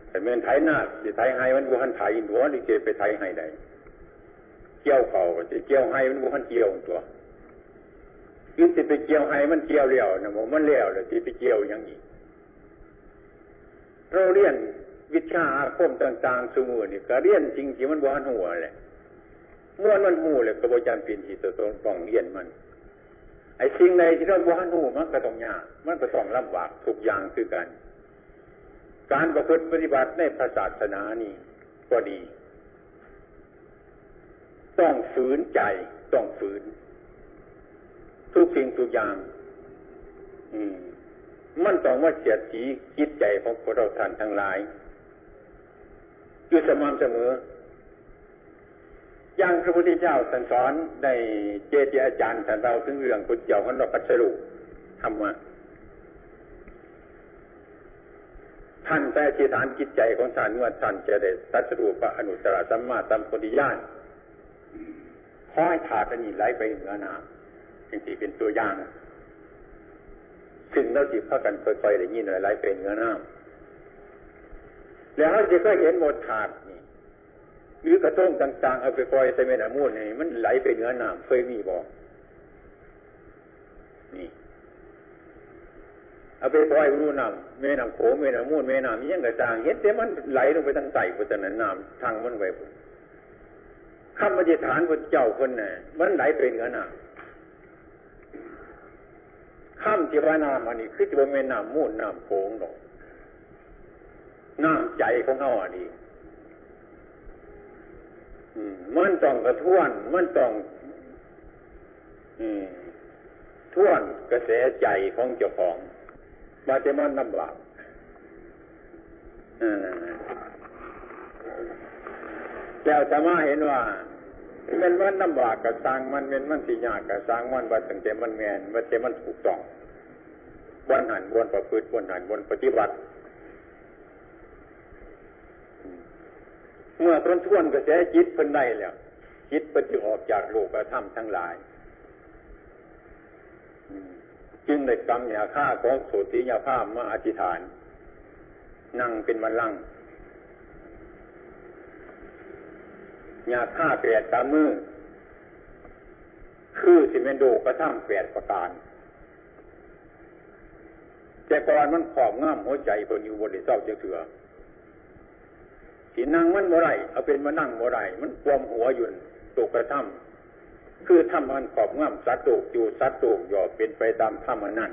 S2: แต่เมื่อไทยหน้าจะไทยให้มันบุหันไทยหัวนี่จไปไทยให้ได้เกี่ยวเขาจะเกี่ยวให้มันบุหันเกี่ยวตัวยึดจะไปเกี่ยวให้มันเกี่ยวเลี้ยวนะมันเลี้ยวเลยที่ไปเกี่ยวอย่างนี้ เราเรียนวิชาอาคมต่างๆสมุนี่ก็เรียนจริงที่มันบานหัวเลยม้วนมันหูเลยกระบวนการปลี่นที่ตัวตนต้องเรียนมัน ไอ้สิ่งใดที่เราบานหูมันก็ต้องยากมันก็ต้องลำบากทุกอย่างคือกัน การประพฤติปฏิบัติในพระศาสนานี่ก็ดี ต้องฝืนใจต้องฝืน ทุกสิ่งทุกอย่าง อืม มันต้องว่าเสียดสีจิตใจของพวกเราท่านทั้งหลาย อยู่สม่ำเสมอ อย่างพระพุทธเจ้าสอนสอนในเจดีอาจารย์ท่านเราถึงเรื่องคุณเจ้าของเราปัสรุธรรมะท่านแต่ที่ฐานจิตใจของท่านเมื่อท่านจะได้ตัสรุปะอนุตตรสัมมาสัมพุทธิญาณขอให้ขาดอันนี้ไหลไปเหนือน้ำจริงๆเป็นตัวอย่าง ซึ่งเราจิบพากันค่อยๆได้ยินไหลไปเหนือน้ำแล้วเขาจะก็เห็นหมดขาดนี่หรือกระทงต่างๆเอาไปปล่อยใส่แม่น้ำมูลนี่มันไหลไปเหนือน้ำเคยมีบอกนี่เอาไปปล่อยรูน้ำแม่น้ำโขงแม่น้ำมูลแม่น้ำยังกระจางเห็นแต่มันไหลลงไปทางใต้พุทธนันน้ำทางมันไว้ข้ามปฏิฐานพระเจ้าคนน่ะมันไหลไปเนือน้ำ ข้ามที่ว่าน้ำอันนี้คือจะเป็นน้ำมูลน้ำโขงดอกน้ำใจของเขาอันนี้มันต้องกระท้วน มันต้องท้วนกระแสใจของเจ้าของมาจะมันลำบากแล้วแต่มาเห็นว่า มันมันลำบากกับสร้างมันเป็นมันสิยากกับสร้างมันว่าตั้งแต่มันแมนว่าแต่มันถูกต้องบนหันบนประพฤติบนหันบนปฏิบัติ เมื่อต้นทวนกระแสจิตเพิ่นได้แล้วจิตเพิ่นจะออกจากโลกกระทำทั้งหลายจึงได้กำยาฆ่าของสุติยาภาพมาอธิษฐาน นั่งเป็นวันลัง ยาฆ่าแปดตามือ คือสิเมนโดกระทำแปดประการ แต่ก่อนมันขอบง่ามหัวใจคนอยู่บนเศร้าเจือสีนั่งมันบ่ไรเอาเป็นมานั่งบ่ไรมันควมหัวยู่ตกกระทำคือทำมันขอบง่ำสัตว์โลกอยู่สัตว์โลกย่อเป็นไปตามธรรมนั้น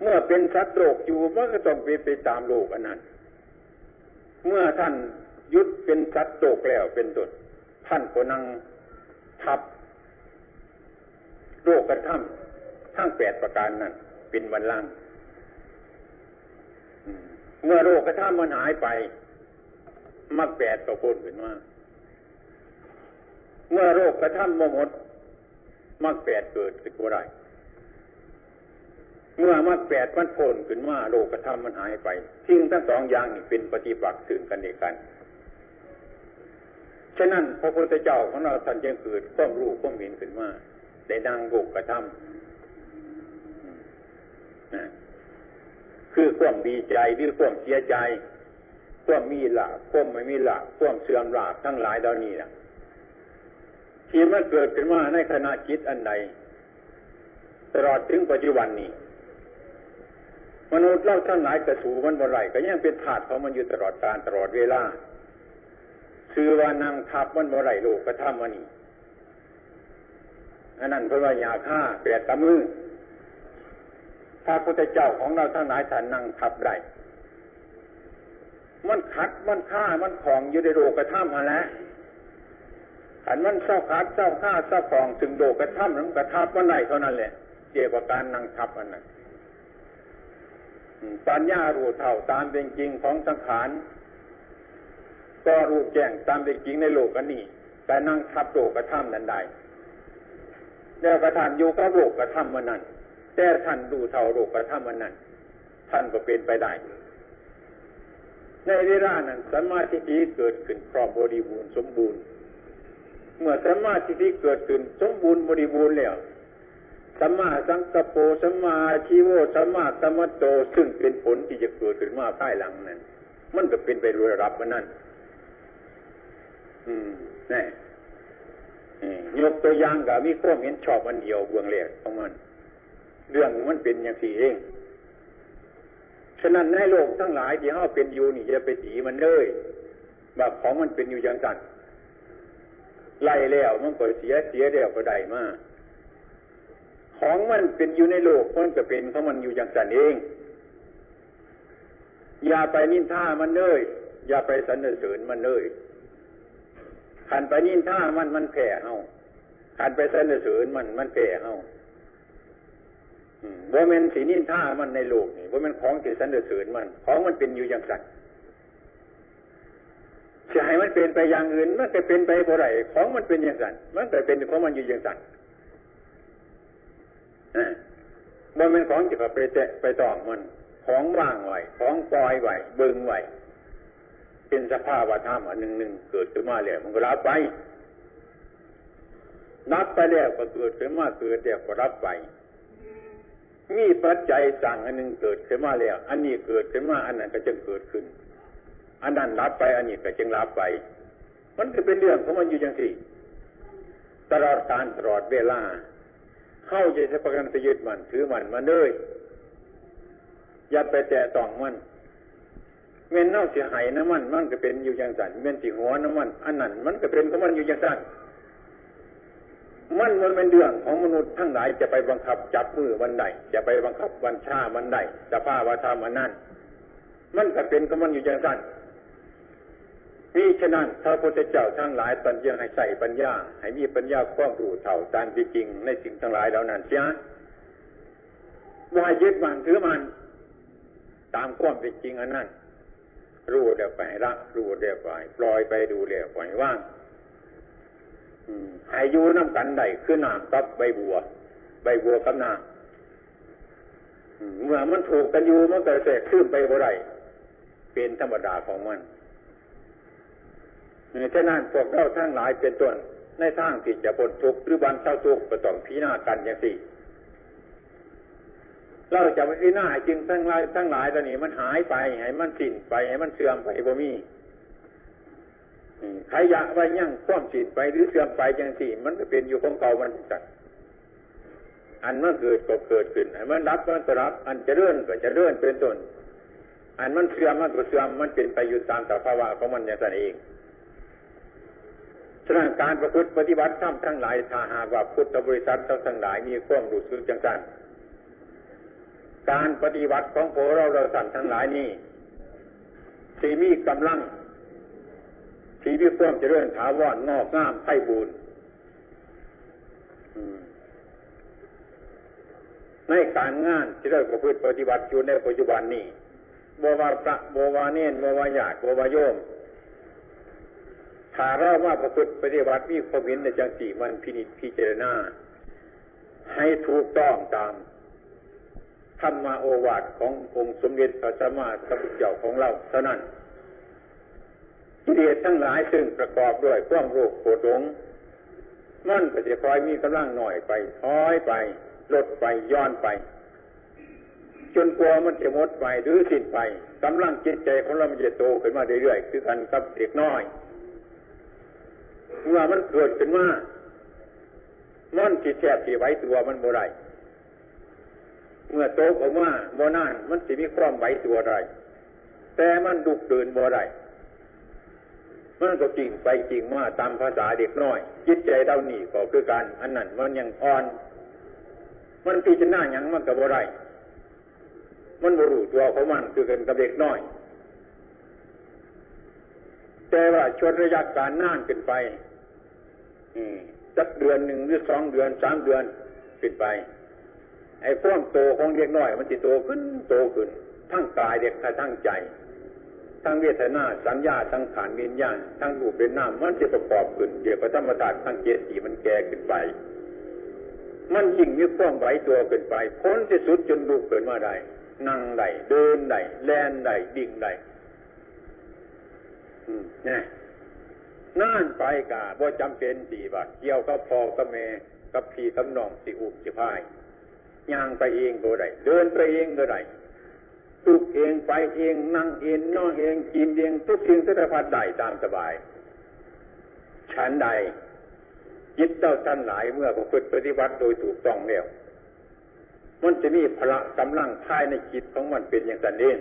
S2: เมื่อเป็นสัตว์โลกอยู่มันก็ต้องเป็นไปตามโลกอันนั้น เมื่อท่าน ยุดเป็นสัตว์โลกแล้วเป็นต้นท่านก็นั่งทับโลกกระทำทั้งแปดประการนั้นเป็นวันล่างเมื่อโลกกระทำมันหายไปมักแปดก็พ้นเป็นว่าเมื่อโรคกระทำมหมดมรรคแปดเกิดขึ้นบ่ได้เมื่อมรรคแปดมันโผล่ขึ้นมาโรคกระทำมันหายไปทิ้งทั้งสองอย่างนี่เป็นปฏิปักษ์ถึงกันเดียกัน ฉะนั้นพระพุทธเจ้าของเราท่านจึงเกิดความรู้ความเห็นขึ้นมาได้ดังโรคกระทำคือความดีใจหรือความเสียใจความมีหลาความไม่มีหลาความเสื่อมหลาทั้งหลายเหล่านี้นะที่มันเกิดขึ้นมาในขณะจิตอันใดตลอดถึงปัจจุบันนี้ มนุษย์เล่าทั้งหลายกระสูมันบ่ไรก็ยังเป็นถาดของมันอยู่ตลอดการตลอดเวลา คือว่านางทับมันบ่ไรโลกกระทำมันนี่อันนั้นเพราะว่ายาฆ่าเปลียดตะมือพระพุทธเจ้าของเราทั้งหลายท่านนั่งทับไรมันขัดมันฆ่ามันของอยู่ในโลกกระทำมาแล้วขันมันเศร้าขาดเศร้าฆ่าเศร้าฟองถึงโดกระทับน้ำกระทับวันไหนเท่านั้นแหละเกี่ยวกับการนั่งทับอันนั้นปัญญารู้เท่าตามเป็นจริงของสังขาร ก็รู้แจ้งตามเป็นจริงในโลกอันนี้แต่นั่งทับโลกกระทำนั้นได้แล้วกระทานอยู่กับโลกกระทำมันนั้น แต่ท่านดูเท่าโลกกระทำมันนั้น ท่านก็เป็นไปได้ ในเวลานั้นสมาธิเกิดขึ้นครอบบริบูรณ์สมบูรณ์ เมื่อสัมมาทิฏฐิเกิดขึ้นสมบูรณ์บริบูรณ์แล้วสัมมาสังกปรสัมมาชีโวสัมมาสัมมโตซึ่งเป็นผลที่จะเกิดขึ้นมาภายหลังนั้น มันก็เป็นไปโดยรับมันนั่น นี่ยกตัวอย่างกับมีข้อมเห็นชอบมันเดียวเบื้องแรกของมัน เรื่องมันเป็นอย่างสี่เอง ฉะนั้นในโลกทั้งหลายที่เฮาเป็นอยู่นี่จะไปตีมันเลยว่าของมันเป็นอยู่อย่างนั้นไล่แล้วมันก็เสียเสียแล้วก็ได้มาของมันเป็นอยู่ในโลกมันก็เป็นเพราะมันอยู่อย่างนั้นเอง อย่าไปนินท่ามันเลย อย่าไปสรรเสริญมันเลย ขันไปนินท่ามันมันแผ่เฮาขันไปสรรเสริญมันมันแผ่เฮาว่ามันสีนินท่ามันในโลกนี่ว่ามันของที่สรรเสริญมัน ของมันเป็นอยู่อย่างนั้นจะให้มันเป็นไปอย่างอื่น มันจะเป็นไปบ่ไรของมันเป็นอย่างนั้นมันแต่เป็นของมันอยู่อย่างนั้นบ่เป็นของที่ไปแตะไปตองมัน ของว่างไหวของปล่อยไวเบิ่งไหว เป็นสภาพธรรมอันหนึ่งหนึ่งเกิดขึ้นมาแล้วมันก็รับไปรับไปแล้วก็เกิดขึ้นมาเกิดแล้วก็รับไปมีปัจจัยสั่งอันหนึ่งเกิดขึ้นมาแล้ว อันนี้เกิดขึ้นมาอันนั้นก็จะเกิดขึ้น อันนั้นรับไป อันนี้ก็จึงรับไป มันก็เป็นเรื่องของมันอยู่อย่างสี่ตลอดการตลอดเวลาเข้าใจใช้ประกันตยึดมันถือมันมาเลยอย่าไปแตะต้องมัน เม่นเน่าเสียหายน้ำมัน มันก็เป็นอยู่อย่างสั่นเม่นสีหัวน้ำมัน อันนั้นมันก็เป็นของมันอยู่อย่างสั่นมันมันเป็นเรื่องของมนุษย์ทั้งหลายจะไปบังคับจับมือวันใดจะไปบังคับวันชาวันใดจะพ้าวาทามันนั่นมันก็เป็นของมันอยู่อย่างนั้นนี่ฉะนั้นพระพุทธเจ้าทั้งหลายตอนยังให้ใส่ปัญญา ให้มีปัญญาคว้องรู้เท่าตามจริงในสิ่งทั้งหลายเหล่านั้นเสียว่ายึดมันถือมัน ตามความเป็นจริงอันนั้น รู้เดี๋ยวไปรักรู้เดี๋ยวไปปล่อยไปดูเดี๋ยวไปว่างให้อยู่น้ำกันได้คือน้ำกับใบบัว ใบบัวกับน้ำเมื่อมันถูกกันอยู่มันก็แสกขึ้นไปบ่ได้เป็นธรรมดาของมันฉะนั้นพวกเราทั้งหลายเป็นต้นในทางที่จะพ้นทุกข์หรือบันเศร้าทุกข์ก็ต้องพิจารณากันอย่างสี่ เราจะไม่พิจารณาจึงทั้งหลายทั้งหลายตอนนี้มันหายไปให้มันสิ้นไปให้มันเสื่อมไปบ่มีใครอยากไว้ยั่งคว่ำสิ้นไปหรือเสื่อมไปอย่างสี่ มันก็เป็นอยู่ของเก่ามันจัดอันมันเกิดก็เกิดขึ้นอันมันรับมันก็รับ อันจะเลื่อนก็จะเลื่อนเป็นต้นอันมันเสื่อมมันก็เสื่อมมันเป็นไปอยู่ตามสภาวะของมันอย่างนั้นเองฉะนั้นการประพฤติปฏิบัติธรรมทั้งหลายถ้าหากว่าพุทธบริษัททั้งหลายมีความรู้สึกจังสัน การปฏิบัติของพวกเราเราสั่นทั้งหลายนี้ที่มีกำลังที่มีความเจริญถาวรงอกงามไพ่บูรในการงานที่เราประพฤติปฏิบัติอยู่ในปัจจุบันนี้บวาพระบวาเนนบวาญาติบวาโยมถ้าเราว่าประพฤติปฏิบัติมีความเห็นในจังสีมันพินิจพิจารณาให้ถูกต้องตาม ธรรมโอวาทขององค์สมเด็จพระสัมมาสัมพุทธเจ้าของเราเท่านั้นกิเลสทั้งหลายซึ่งประกอบด้วยความโรคโกรธงมันก็จะคอยมีกำลังหน่อยไปถอยไป ลดไปย้อนไป จนกลัวมันจะหมดไปหรือสิ้นไปกำลังจิตใจของเรามันจะโตขึ้นมาเรื่อยๆคือกันกับเด็กน้อยเมื่อมันเกิดขึ้นมามันจิตแทบที่ไว้ตัวมันโมไร เมื่อโตออกมาโมนานมันจะมีความไหวตัวไรแต่มันดุกเดินโมไรมันก็จริงไปจริงมาตามภาษาเด็กน้อย จิตใจเท่านี้ก็คือการอันนั้นมันยังอ่อน มันพิจารณาอย่างมันกับอไรมันบรูตัวของมันคือกันกับเด็กน้อย แต่ว่าชนระยะการนานขึ้นไปสักเดือนหนึ่งหรือสองเดือนสามเดือนขึ้นไป ไอ้ความโตของเด็กน้อย มันจะโตขึ้นโตขึ้น ทั้งกายเด็กทั้งใจ ทั้งเวทนาสัญญาทั้งขานวิญญาณทั้งรูปเป็นน้ำมันจะประกอบขึ้นเกี่ยวกับธรรมธาตุทั้งเจสีมันแก่ขึ้นไป มันยิ่งมีความไหวตัวขึ้นไปพ้นที่สุดจนลุกเกิดมาได้นั่งได้เดินได้แล่นได้ดิ่งได้นี่นั่นไปกาบ่จำเป็นสีบัดเกี่ยวกับพอกับแม่กับพี่กับน้องสิอุบสิพาย ย่างไปเองก็ได้เดินไปเองก็ได้ตุกเองไปเองนั่งเองนอนเองกินเองทุกสิ่งทุกพัดได้ตามสบายฉันใดจิตเจ้าท่านหลายเมื่อประพฤติปฏิบัติโดยถูกต้องแล้วมันจะมีพละกำลังภายในจิตของมันเป็นอย่างนั้นเอง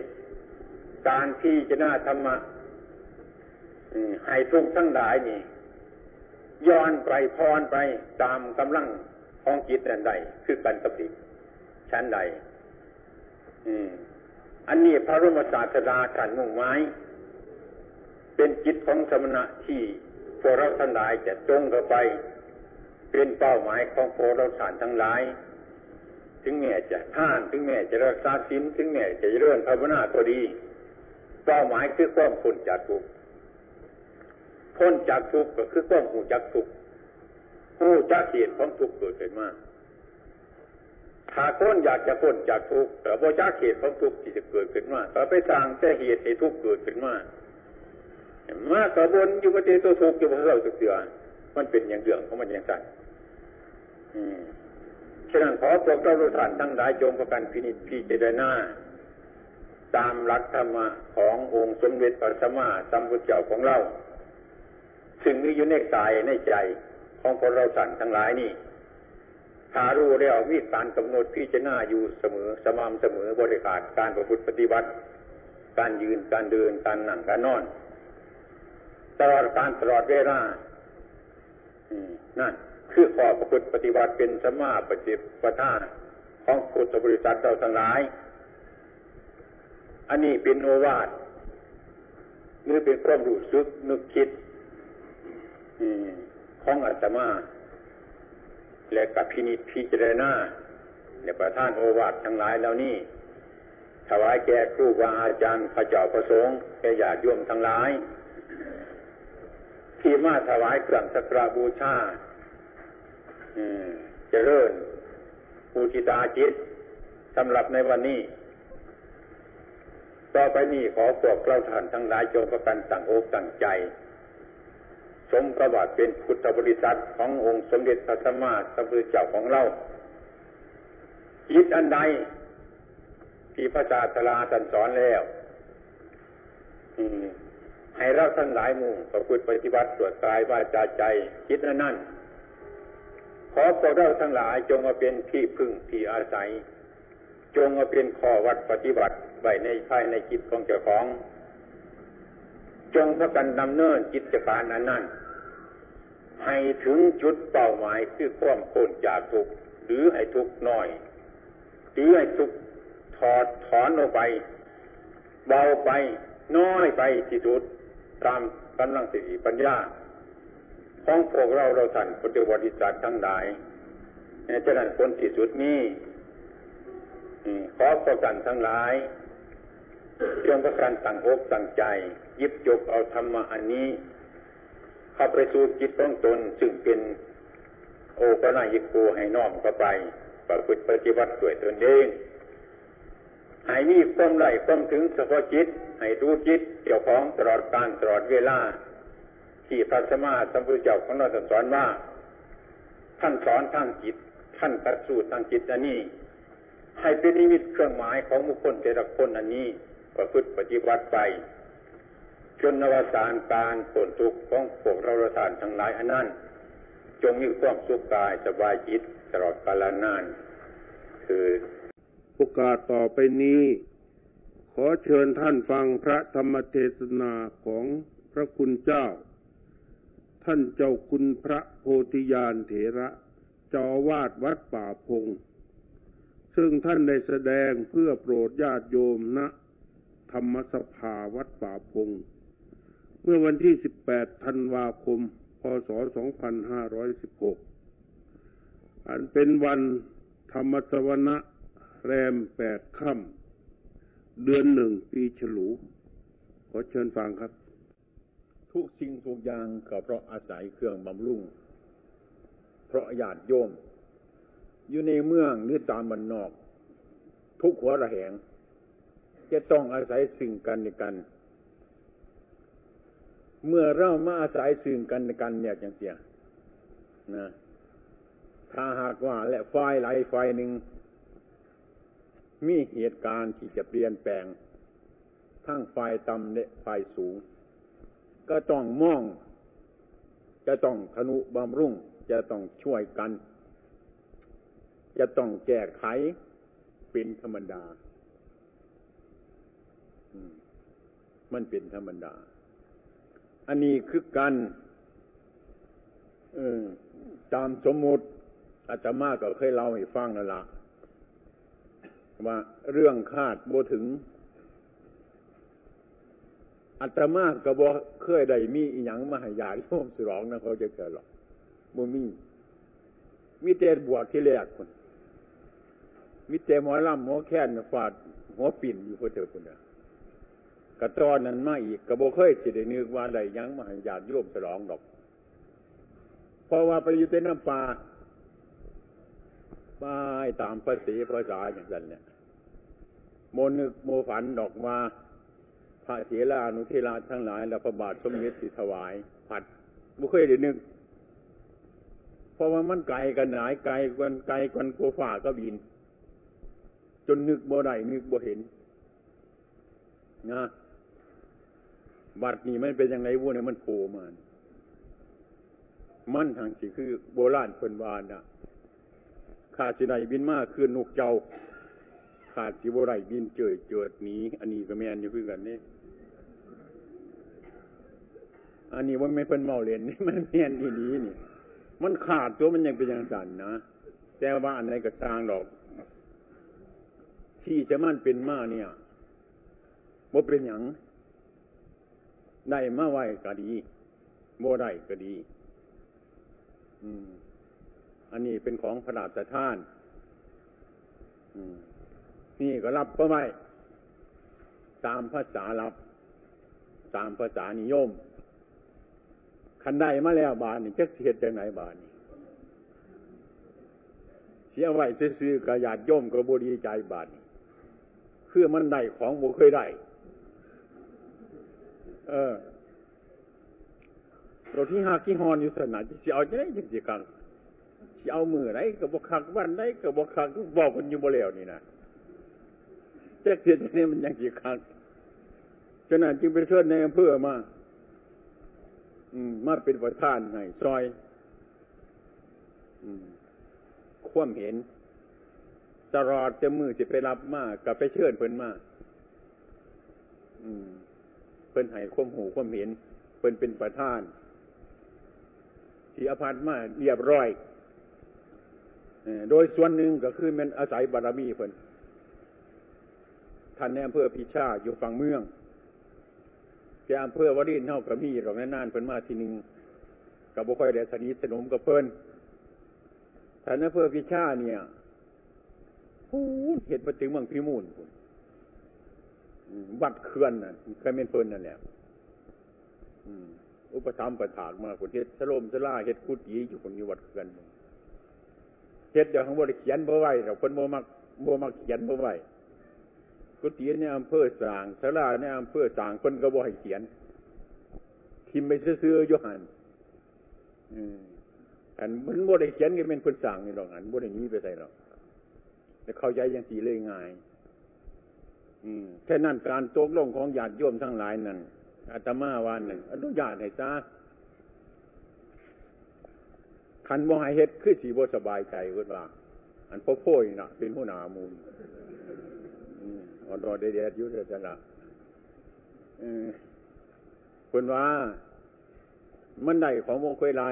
S2: การที่จะน่าธรรมะให้ทุกทั้งหลายนี่ย้อนไปพรไปตามกำลังของจิตนั่นใดคือการกับดิ ชั้นใดอันนี้พระรมศาสดาท่านมุ่งไม้ เป็นจิตของสมณะที่พวกเราทั้งหลายจะจงเข้าไป เป็นเป้าหมายของพวกเราสารทั้งหลาย ถึงแม้จะท่าน ถึงแม้จะรักษาศีลถึงแม้จะเรื่องภาวนาก็ดี เป้าหมายคือความพ้นจากทุกข์พ้นจากทุกข์ก็คือความหูจักทุกข์หูจักเหตุของทุกข์เกิดขึ้นมา ถ้าคนอยากจะพ้นจากทุกข์แต่บ่จักเหตุของทุกข์ที่จะเกิดขึ้นมาต่ไปสร้างแต่เหตุให้ทุกข์เกิดขึ้นมามาสบนอยู่ประเทศตัวทุกข์อยู่พระเจ้าสุเสือมันเป็นอย่างเรื่องของมันอย่างสั้นฉะนั้นขอพวกเราทุกท่านทั้งหลายจงประกันพินิจพิจารณาตามหลักธรรมะขององค์สมเด็จพระสัมมาสัมพุทธเจ้าของเรา ซึ่งมีอยู่ในกายในใจของพวกเราสั่นทั้งหลายนี่ ถ้ารู้แล้วมีการกำหนดพิจารณาอยู่เสมอ สม่ำเสมอบริการการประพฤติปฏิบัติ การยืนการเดินการนั่งการนอน ตลอดการตลอดเวลานั่นคือขอประพฤติปฏิบัติเป็นสมาปฏิปทาของพุทธบริษัทเราทั้งหลาย อันนี้เป็นโอวาทหรือเป็นความรู้สึกนึกคิดของอาตมา และกับพินิจพิจารณาในประท่านโอวาททั้งหลายเหล่านี้ถวายแก่ครูบาอาจารย์พระเจ้าประสงค์แก่ญาติโยมทั้งหลาย ที่มาถวายเครื่องสักการบูชาเจริญปูชิตาจิตสำหรับในวันนี้ต่อไปนี้ขอพวกเราท่านทั้งหลายจงประกันตั้งอกตั้งใจ สมประวัติเป็นพุทธบริษัทขององค์สมเด็จพระสัมมาสัมพุทธเจ้าของเราจิตอันใดที่พระศาสดาตรัสสอนแล้วให้เราทั้งหลายมู่ประพฤติปฏิบัติตรวจกายว่าจาใจคิดนั่นนั่นขอพวกเราทั้งหลายจงมาเป็นที่พึ่งที่อาศัย จงมาเป็นข้อวัดปฏิบัติไว้ในภายในจิตของเจ้าของ จงพากันดำเนินจิตการนั้นนั่นให้ถึงจุดเป้าหมายคือความพ้นจากทุกข์หรือให้ทุกข์น้อย หรือให้ทุกข์ถอดถอนออกไป เบาไปน้อยไปที่สุดตามกำลังสติปัญญาของพวกเราเราท่านพุทธบริษัททั้งหลายฉะนั้นคนที่สุดนี้ขอประกันทั้งหลาย จงประกันตั้งอกตั้งใจ ยิบจบเอาธรรมะอันนี้ เข้าไปสู่จิตต้องตน ซึ่งเป็นโอปนายิโกให้น้อมเข้าไปประพฤติปฏิบัติด้วยตนเองให้มีความไหลความถึงเฉพาะจิต ให้รู้จิตเกี่ยวของตลอดการตลอดเวลา ที่พระสมมาสัมพุทธเจ้าของเราสอนว่า ท่านสอนทางจิต ท่านตัดสูตรทางจิตอันนี้ ให้เป็นนิมิตเครื่องหมายของบุคคลแต่ละคนอันนี้ ประพฤติปฏิบัติไป จนนวสานการผลทุกข์ของพวกเราทานทั้งหลายอันนั้น จงมีความสุขกายสบายจิตตลอดกาลนาน คือ
S1: โอกาสต่อไปนี้ ขอเชิญท่านฟังพระธรรมเทศนาของพระคุณเจ้า ท่านเจ้าคุณพระโพธิญาณเถระเจ้าวาดวัดป่าพงซึ่งท่านได้แสดงเพื่อโปรดญาติโยมณนะ ธรรมสภาวัดป่าพง เมื่อวันที่ 18 ธันวาคม พศ 2516 อันเป็นวันธรรมสวนะแรมแปดค่ำเดือนหนึ่งปีฉลู ขอเชิญฟังครับ
S2: ทุกสิ่งทุกอย่างก็เพราะอาศัยเครื่องบำรุง เพราะญาติโยม อยู่ในเมืองหรือตามบันนอก ทุกหัวระแหง จะต้องอาศัยสิ่งกันในกัน เมื่อเรามาอาศัยสิ่งกันในกันเนี่ยอย่างเสียนะถ้าหากว่าและไฟไหลไฟหนึ่ง มีเหตุการณ์ที่จะเปลี่ยนแปลง ทั้งฝ่ายต่ำและฝ่ายสูง ก็ต้องมอง จะต้องทนุบำรุง จะต้องช่วยกัน จะต้องแก้ไขเป็นธรรมดา มันเป็นธรรมดา อันนี้คือกันตามสมมุติอาตมาก็เคยเล่าให้ฟังนั่นละว่าเรื่องคาดโบถึงอาตมาก็บอกเคยได้มีอีหยังมาให้ญาติโยมสรองนะเขาจะเกิดหรอกบ่มีมีแต่บวชที่แรกคนมีแต่หมอลำหมอแค้นฟาดหัวปิ่นอยู่เพอเจอคนเดียว กระตอนนั้นมาอีกกระโบเคยสิได้นึกว่าได้ยังมาให้ญาติโยมสรองดอก เพราะว่าไปอยู่ในน้ำปลาไปตามภาษีภาษาอย่างนั้นเนี่ยโมนึกโมฝันดอกมาพระเถรานุเทราทั้งหลายและพระบาทสมเด็จสิถวาย ผัดบุเคยได้นึกเพราะว่ามันไกลกันหลายไกลกันไกลกันโกฝ่าก็บิน จนนึกบ่ได้นึกบ่เห็นนะ บัดนี้มันเป็นยังไงวุ้เนี่ยมันโผล่มามันทางสิคือโบราณเพิ่นวานนะขาดสิไดบินมาคือนกเจ้า ขาดสิบไรบินเจิดเจิดหนีอันนี้ก็แม่นอยู่คือกันนี่อันนี้ว่าไม่เป็นเมาเรียนนี่มันแม่นอีนี้นี่ มันขาดตัวมันยังเป็นอย่างนั้นนะแต่ว่าอันไหนก็สร้างดอก ที่จะมันเป็นมาเนี่ยว่าเป็นอย่าง ได้มาไหวก็ดีโบได้ก็ดี อืม อันนี้เป็นของพระราชทานนี่ก็รับก็ไม่ตามภาษารับ ตามภาษานิยม คันได้มาแล้วบานนี่จะเสียจากไหนบานนี่เสียไว้ซื้อกระยาดย่อมกระบดีใจบานนี่คือมันได้ของบุเคยได้ เออรถที่หากี่ฮอนอยู่สนามจะเอาจะได้จริงๆกันเอามือไหนกับบกคักวันไหนกับบกคักบอกคนอยู่บ่แล้วนี่นะแจ๊กเสียนี่มันยังกี่ครั้งฉะนั้นจึงไปเชิญในอำเภอมา อืม มาเป็นประธานให้ซอย อืมคว่ำเห็น ตลอดจะมือจะไปรับมากับไปเชิญเพิ่นมา อืม เพิ่นให้ควมหูควมเห็น เพิ่นเป็นประธานที่อภัรมาเรียบร้อยโดยส่วนหนึ่งก็คือมันอาศัยบารมีเพิ่นท่านในอำเภอพิชาอยู่ฝั่งเมืองแกอำเภอวรินเท่ากับมีหรอกนานเพิ่นมาทีหนึ่งกับบุคคลเดสนิทสนมกับเพิ่นท่านในอำเภอพิชาเนี่ยพูดเหตุปฏิเมืองพิมูลคุณ วัดเขื่อนน่ะเคยเป็นเพิ่นนั่นแหละอุปถัมประถากมาคนเฮ็ดสลมสล่าเฮ็ดกุฏิอยู่คนนี้วัดเขื่อนเฮ็ดเดี๋ยวของบริเขียนเพื่อไว้เราคนโมมักโมมักเขียนเพื่อไว้กุฏิในอำเภอสางสลาในอำเภอสางคนก็บ่ให้เขียนทิมไปซื้อๆยหันอันมันบ่ได้เขียนก็เป็นคนสั่งนี่หรอกอันบ่ได้นี้ไปใส่หรอกแต่เข้าใจยังสีเลยง่าย แค่นั้นการตกลงของญาติโยมทั้งหลายนั่นอาตมาวันหนึ่งอนุญาตให้ซาคันบ่ให้เฮ็ดคือสีบ่สบายใจเพิ่นว่าอันพ่อโพยน่ะ เป็นหัวหน้ามูลอ่อนรอแดดอยู่เด้อจังล่ะเออเพิ่นว่า มันได้ของบ่เคยไล่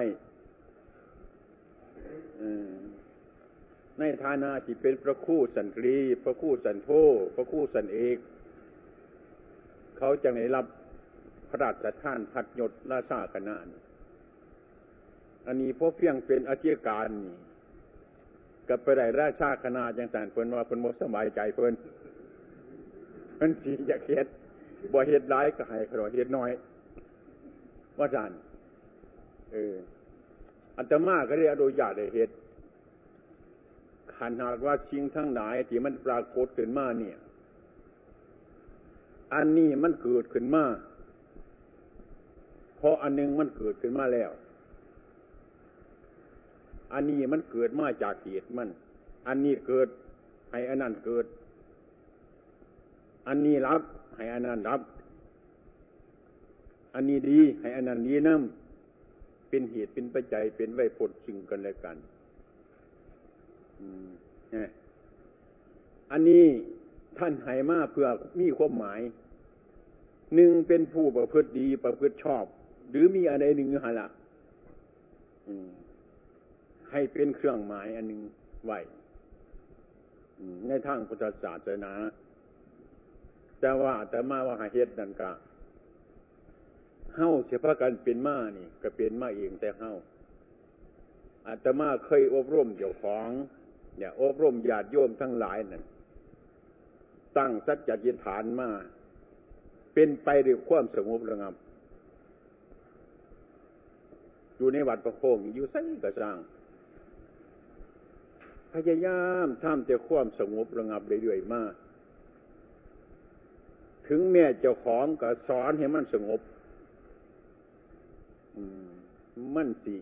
S2: ในฐานะที่เป็นพระคู่สันตรี พระคู่สันโธพระคู่สันเอก เขาจะได้รับพระราชทานพัดยศราชาคณะอันนี้พบเพียงเป็นอาชีพการนี่กับไปได้ราชาคณะจังสันเพิ่นว่าเพิ่นมสบายใจเพิ่นเพิ่นสีอยากเฮ็ดบ่เฮ็ดร้ายก็ให้ขรอเฮ็ดน้อย ว่าจันเอออัตมาก็ได้อนุญาตได้เฮ็ด ขันหากว่าชิงทั้งหลายที่มันปรากฏขึ้นมาเนี่ย อันนี้มันเกิดขึ้นมาเพราะอันนึงมันเกิดขึ้นมาแล้ว อันนี้มันเกิดมาจากเหตุมัน อันนี้เกิด ให้อันนั้นเกิด อันนี้รับ ให้อันนั้นรับ อันนี้ดี ให้อันนั้นดีน้ำเป็นเหตุเป็นปัจจัยเป็นไว้ผลซึ่งกันและกัน อันนี้ท่านให้มาเพื่อมีความหมาย หนึ่งเป็นผู้ประพฤติดีประพฤติชอบ หรือมีอะไรหนึ่งหะละให้เป็นเครื่องหมายอันหนึ่งไหวในทางพุทธศาสนา แต่ว่าแต่มาว่าหาเหตุนั่นกะเฮ้าเฉพาะกันเป็นมานี่ ก็เป็นมาเองแต่เฮ้าอาตมาเคยอบรมเจ้าของ เนี่ยอบรมญาติโยมทั้งหลายนั่นตั้งสัจจิฐานมา เป็นไปด้วยความสงบระงับ อยู่ในวัดประโคงอยู่ไสกระสังพยายามทำแต่ความสงบระงับเรื่อยๆมากถึงแม่เจ้าของก็สอนให้มันสงบ มันสี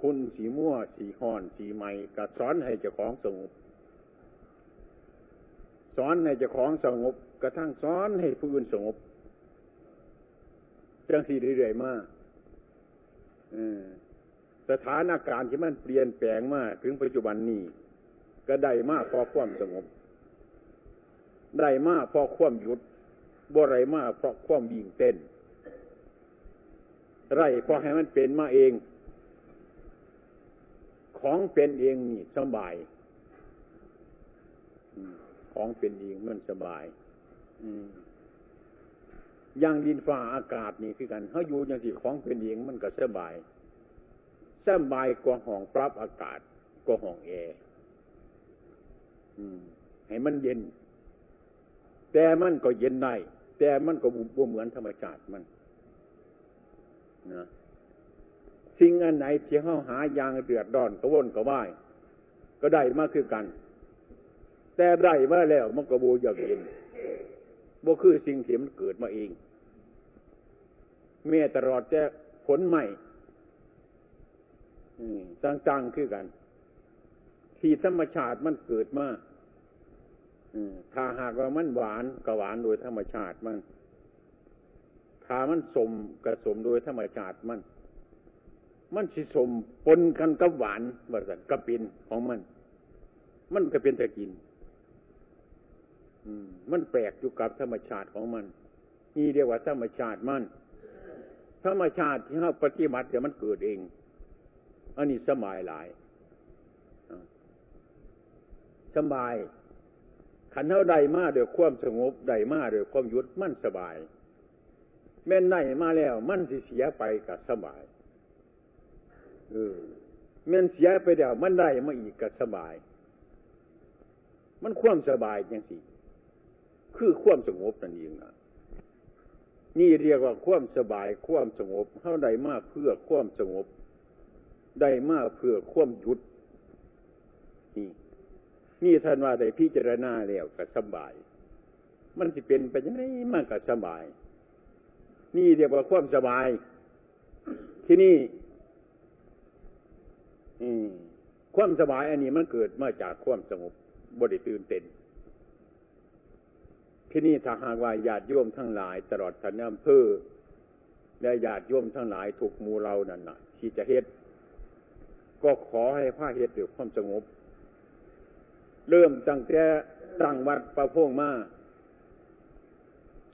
S2: คุณสีมั่ว สีห่อน สีใหม่ก็สอนให้เจ้าของสงบ สอนให้เจ้าของสงบ กระทั่งสอนให้ผู้อื่นสงบจังสีเรื่อยๆมากสถานการณ์ที่มันเปลี่ยนแปลงมากถึงปัจจุบันนี้ ก็ได้มากพอความสงบ ได้มากพอความหยุดบ่ไรมากเพราะความวิ่งเต้น ไรพอให้มันเป็นมาเอง ของเป็นเองนี่สบายของเป็นเองมันสบายอย่างดินฟ้าอากาศนี่คือกันเขาอยู่อย่างที่ของเป็นเองมันก็สบายสบายกว่าห้องปรับอากาศกว่าห้องแอร์ให้มันเย็น แต่มันก็เย็นได้แต่มันก็บ่เหมือนธรรมชาติมันนะ สิ่งอันไหนที่เขาหายางเดือดดอนกระวนกระวายก็ได้มากคือกัน แต่ได้มาแล้วมันก็บูอยากเย็นบ่คือสิ่งที่มันเกิดมาเองเมื่อตลอดแต่ผลใหม่ต่างๆคือกัน ที่ธรรมชาติมันเกิดมาถ้าหากว่ามันหวานก็หวานโดยธรรมชาติมัน ถ้ามันสมกระสมโดยธรรมชาติมัน มันสิสมปนกันกับหวานบริษัทกับปินของมัน มันก็เป็นแต่กินมันแปลกอยู่กับธรรมชาติของมัน นี่เรียกว่าธรรมชาติมัน ธรรมชาติที่เราปฏิบัติเดี๋ยวมันเกิดเอง อันนี้สบายหลายสบายขันเท่าใดมาเดี๋ยวความสงบใดมาเดี๋ยวความยุดมันสบาย แม่นไหนมาแล้ว มันสิเสียไปกับสบาย เออม่นเสียไปเดียวมันได้มาอีกกับสบาย มันความสบายอย่างสิคือความสงบนั่นเองนะนี่เรียกว่าความสบายความสงบเท่าใดมากเพื่อความสงบ ได้มากเพื่อควมยุด นี่ นี่ท่านว่าได้พิจารณาแล้วก็สบาย มันจะเป็นไปยังไงมากก็สบาย นี่เรียกว่าความสบาย ที่นี่ ความสบายอันนี้มันเกิดมาจากความสงบบริตื่นเต้นที่นี่ถ้าหากว่าญาติโยมทั้งหลาย ตลอดท่านอำเภอและญาติโยมทั้งหลายถูกมูเรานั่นนะที่จะเฮ็ด ก็ขอให้พระเหตุด้วยความสงบ เริ่มตั้งแต่ตั้งวัดประพงมา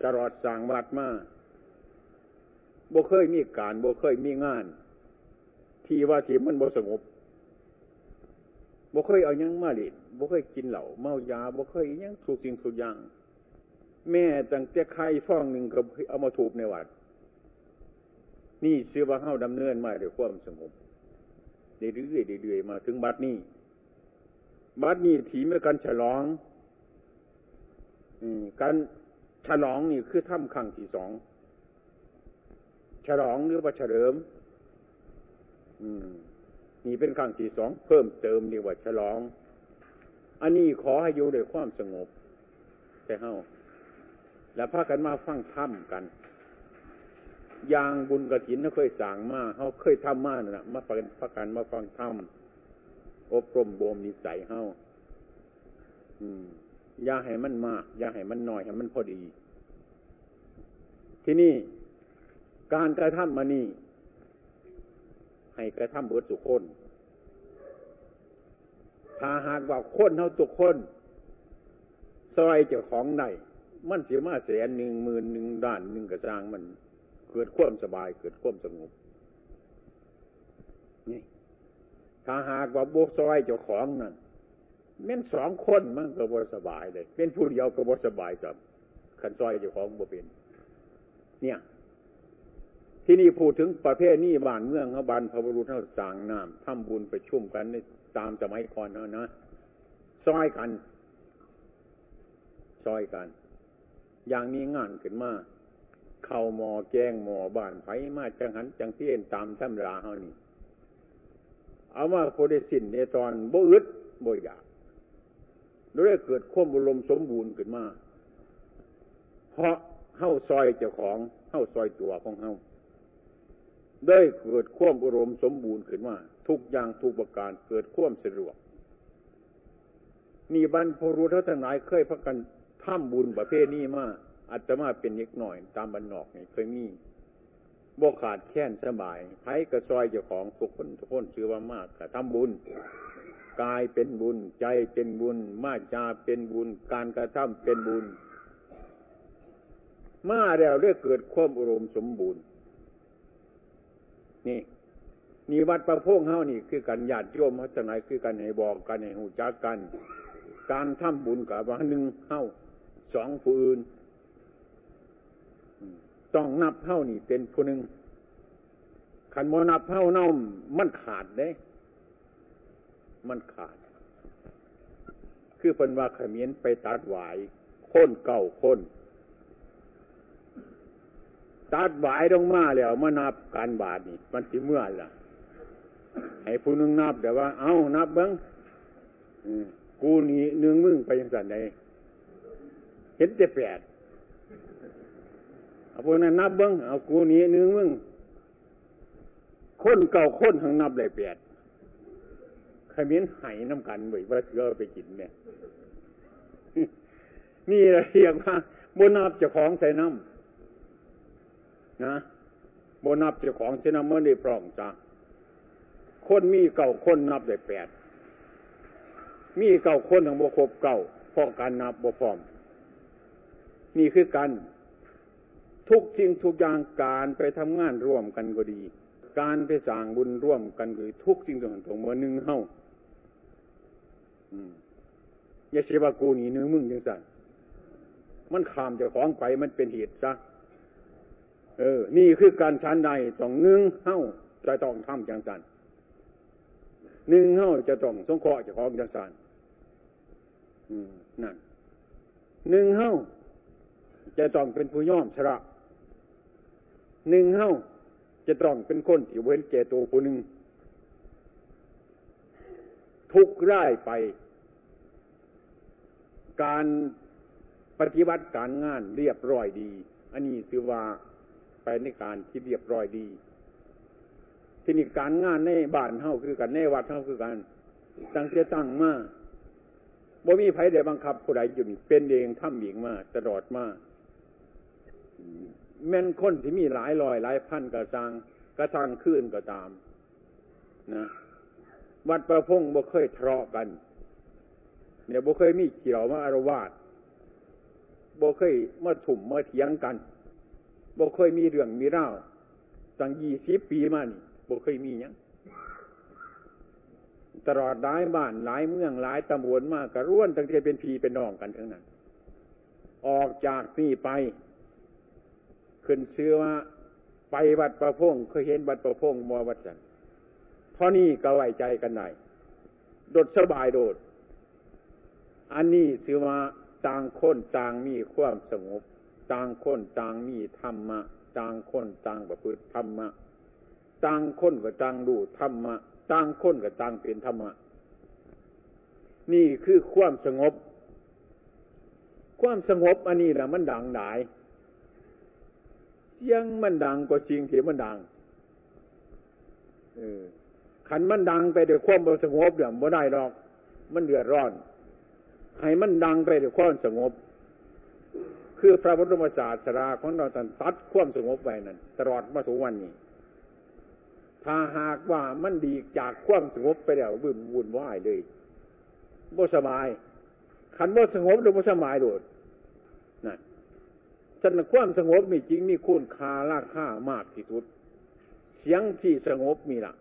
S2: ตลอดสั่งวัดมาบ่เคยมีการบ่เคยมีงาน ที่ว่าที่มันบ่สงบ บ่เคยเอายังมาเล่นบ่เคยกินเหล้าเมายาบ่เคยยังถูกสิ่งทุกอย่าง แม่ตั้งแต่ใครฟ้องหนึ่งก็เอามาถูกในวัด นี่เชื่อว่าเข้าดำเนินมาด้วยความสงบเรื่อยๆเรื่อยๆมาถึงบัดนี้ บัดนี้ถีเมื่อกันฉลองการฉลองนี่คือถ้ำครั้งที่สองฉลองหรือว่าเฉลิม นี่เป็นครั้งที่สองเพิ่มเติมนี่ว่าฉลอง อันนี้ขอให้อยู่ด้วยความสงบแต่เฮาแล้วพากันมาฟังถ้ำกันยางบุญกระถินเขาเคยสั่งมาเขาเคยทำมานะมาเป็นพักกันมาฟังธรรมอบรมบ่มนิสัยเขาอืมอย่าให้มันมากอย่าให้มันน้อยให้มันพอดี ที่นี่การกระทำมานี่ ให้กระทำเบิดสุคนถ้าหากว่าคนเท่าตุกคนซอยเจ้าของไหนมันเสียมาแสนหนึ่งหมื่นหนึ่งด้านหนึ่งกระจางมัน เกิดความสบาย เกิดความสงบนี่ถ้าหากว่าโบซอยเจ้าของนั่นแม่นสองคนมันก็บ่สบายเลย เป็นผู้เดียวก็บ่สบายจับขันซอยเจ้าของบ่เป็น เนี่ย ที่นี่พูดถึงประเภทนี้บ้านเมืองเขาบานพระบรุษเขาสางน้ำทำบุญไปชุ่มกันในตามสมัยก่อนนะนะซอยกัน ซอยกัน อย่างนี้งานขึ้นมาเข่าหมอแกงหมอบ้านไผมาจังหันจังเทียนตามตำราเฮานี่ เอามาโคดสินในตอนบ่อึดบ่อยากด้วยเกิดความบุรมสมบูรณ์ขึ้นมา เพราะเฮ้าซอยเจ้าของเฮ้าซอยตัวของเฮ้า ได้เกิดควมอุรมณ์สมบูรณ์ขึ้นมาทุกอย่างทุกประการเกิดควมสะดวกนี่บรรพบุรุษทั้งหลายเคยพักกันทำบุญประเภทนี้มาอาจจะมาเป็นเล็กหน่อย ตามบรรนอกนี่เคยมีบ่ขาดแค้นสบายไผกระซอยเจ้าของทุกคนทุกคนชื่อว่ามากกระทำบุญกายเป็นบุญ ใจเป็นบุญ มาจาเป็นบุญ การกระทำเป็นบุญ มาแล้วเรียกเกิดความอุรมณ์สมบูรณ์ นี่นี่วัดประพงเฮานี่คือการญาติโยมพัฒนาคือการให้บอกกันให้หูจักกัน การทำบุญกับว่าหนึ่งเฮาสองผู้อื่นต้องนับเท่านี่เป็นผู้หนึ่งขันโมนับเท่าเน่ามันขาดเด้ มันขาด คือเป็นว่าขมิ้นไปตัดหวายค้นเก่าค้น ตัดหวายลงมาแล้วมานับการบาทนี่มันสิเมื่อล่ะ ให้ผู้นึ่งนับแต่ว่า เอานับเบิ้งกูนี่หนึ่งมึงไปยังสันไหนเห็นแต่แปดเอาพวกนั้นนับเบิ้งเอากูนี้นึงมึงคนเก่าคนทั้งนับเลยแปดขมิ้นไห้น้ำกันเว้ยว่าเสือไปกินเนี่ยนี่เรียกว่าบนับเจ้าของใส่น้ำ นะบนับเจ้าของใส่น้ำเมื่อได้พร้อมจ้าคนมีเก่าคนนับได้แปด มีเก่าคนทั้งบวครบเก่าพอการนับบวพร้อม นี่คือกัน ทุกสิ่งทุกอย่างการไปทำงานร่วมกันก็ดี การไปสร้างบุญร่วมกันก็ดีทุกสิ่งทุกอย่างตรงเมื่อหนึ่งเฮ้าอย่าเชื่อว่ากูนี่นึงมึงยังสั่นมันขามจะของไปมันเป็นเหตุซะ เออ นี่คือการชันใดต้องหนึ่งเฮ้าจะต้องทำจังสันหนึ่งเฮ้าจะต้องสงเคราะห์จะของจังสันนั่นหนึ่งเฮ้าจะต้องเป็นผู้ย่อมชระหนึ่งเฮ้าจะต้องเป็นคนที่เว้นแก่ตัวผู้หนึ่งทุกร่ายไป การปฏิบัติการงานเรียบร้อยดี อันนี้คือว่า ไปในการที่เรียบร้อยดี ที่นี่การงานในบ้านเท่าคือกันในวัดเท่าคือกันตั้งเสียตั้งมาบ่มีไผได้บังคับผู้ใดอยู่เป็นเองทำเองมาตลอดมาแม่นคนที่มีหลายลอยหลายพันกระจังกระจังขึ้นก็ตาม นะ วัดประพงบ่เคยทะเลาะกัน เนี่ยบ่เคยมีเกี่ยวมาอารวาสบ่เคยมาถุ่มมาเถียงกัน บ่เคยมีเรื่องมีเล่าตั้งยี่สิบปีมานี่บ่เคยมียังตลอดหลายบ้านหลายเมืองหลายตำบลมากกระร่วนตั้งแต่เป็นพีเป็นน้องกันทั้งนั้น ออกจากนี่ไป ขึ้นเชื่อว่า ไปวัดประพงเคยเห็นวัดประพงมอวัดจันเพราะนี่ก็ไว้ใจกันได้โดดสบายโดด อันนี้ถือว่าต่างคนต่างมีความสงบ ต่างคนต่างมีธรรมะต่างคนต่างประพฤติธรรมะต่างคนก็ต่างดูธรรมะต่างคนก็ต่างเป็นธรรมะนี่คือความสงบ ความสงบอันนี้แหละมันดังหลายเสียงมันดังก็จริงเสียงมันดังเออขันมันดังไปด้วยความสงบเดี๋ยวไม่ได้หรอก มันเดือดร้อนให้มันดังไปด้วยความสงบ คือพระพุทธศาสนาของเราตัดความสงบไว้นั่นตลอดมาถึงวันนี้ ถ้าหากว่ามันดีจากความสงบไปแล้ววุ่นวุ่นวายเลยบ่สบายขันบ่สงบหรือบ่สบายโดดนั่นสันความสงบมีจริงมีคุณค่าราคามากที่สุด เสียงที่สงบมีละ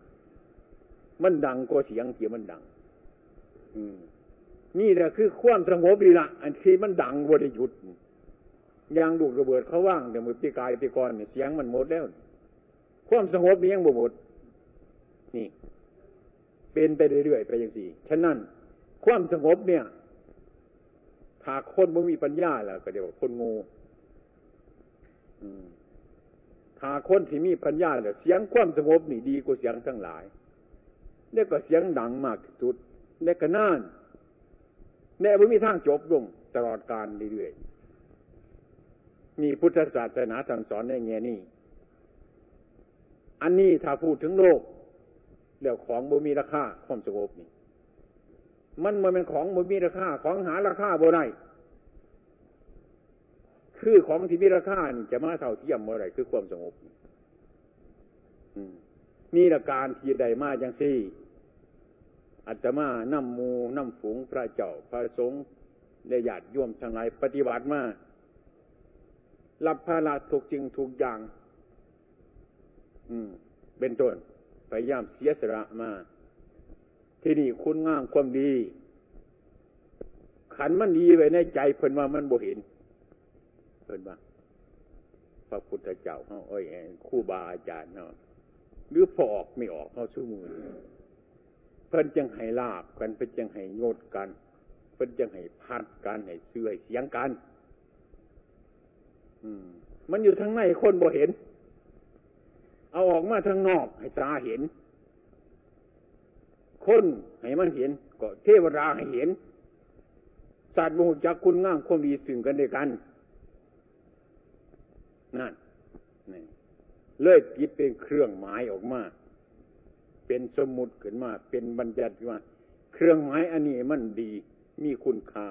S2: มันดังกว่าเสียงที่มันดัง อืมนี่แหละคือความสงบดีละอันที่มันดังบริยุทธ์ ยางดูดระเบิดเขาว่างแต่มือปีกายปีกรเนี่ยเสียงมันหมดแล้วความสงบนี้ยังบ่หมด นี่ เป็นไปเรื่อยๆไปอย่างสี่ฉะนั้น ความสงบเนี่ยถ้าคนไม่มีปัญญาแล้วก็เดี๋ยวคนงูถ้าคนที่มีปัญญาแล้วเสียงความสงบนี่ดีกว่าเสียงทั้งหลายเนี่ยก็เสียงดังมากที่สุดเนี่ยก็น่านเนี่ยไม่มีทางจบลงตลอดการเรื่อยๆ มีพุทธศาสนาสั่งสอนในแง่นี้ อันนี้ถ้าพูดถึงโลกแล้วของบ่มีราคาความสงบนี่ มันมันเป็นของบ่มีราคาของหาราคาบ่ได้คือของที่มีราคาจะมาเท่าเทียมเมื่อไรคือความสงบนี่ละการที่ใดมาจังซี่อาตมาน้ำมูน้ำฝูงพระเจ้าพระสงฆ์ได้ญาติโยมทั้งหลายปฏิบัติมา รับภาระถูกจริงถูกอย่าง อืม เป็นต้นพยายามเสียสละมา ที่นี่คุณงามความดี ขันมันดีไว้ในใจเพิ่นว่ามันบ่เห็นเพิ่นว่าพระพุทธเจ้าเขาเอ้ยคู่บาอาจารย์เนาะหรือพอออกไม่ออกเขาสู้มือเพิ่นจังให้ลาบกันเพิ่นจังให้โยดกัน เพิ่นจังให้พัดกันให้เสื่อยเสียงกัน มันอยู่ทางในคนบ่เห็น เอาออกมาทางนอกให้ตาเห็น คนให้มันเห็น ก็เทวดาให้เห็นสัตว์มูจักคุณง่ามความดีสึ่งกันด้วยกันนั่นนี่เลยปิดเป็นเครื่องหมายออกมา เป็นสมุดขึ้นมา เป็นบัญญัติว่าเครื่องหมายอันนี้มันดี มีคุณค่า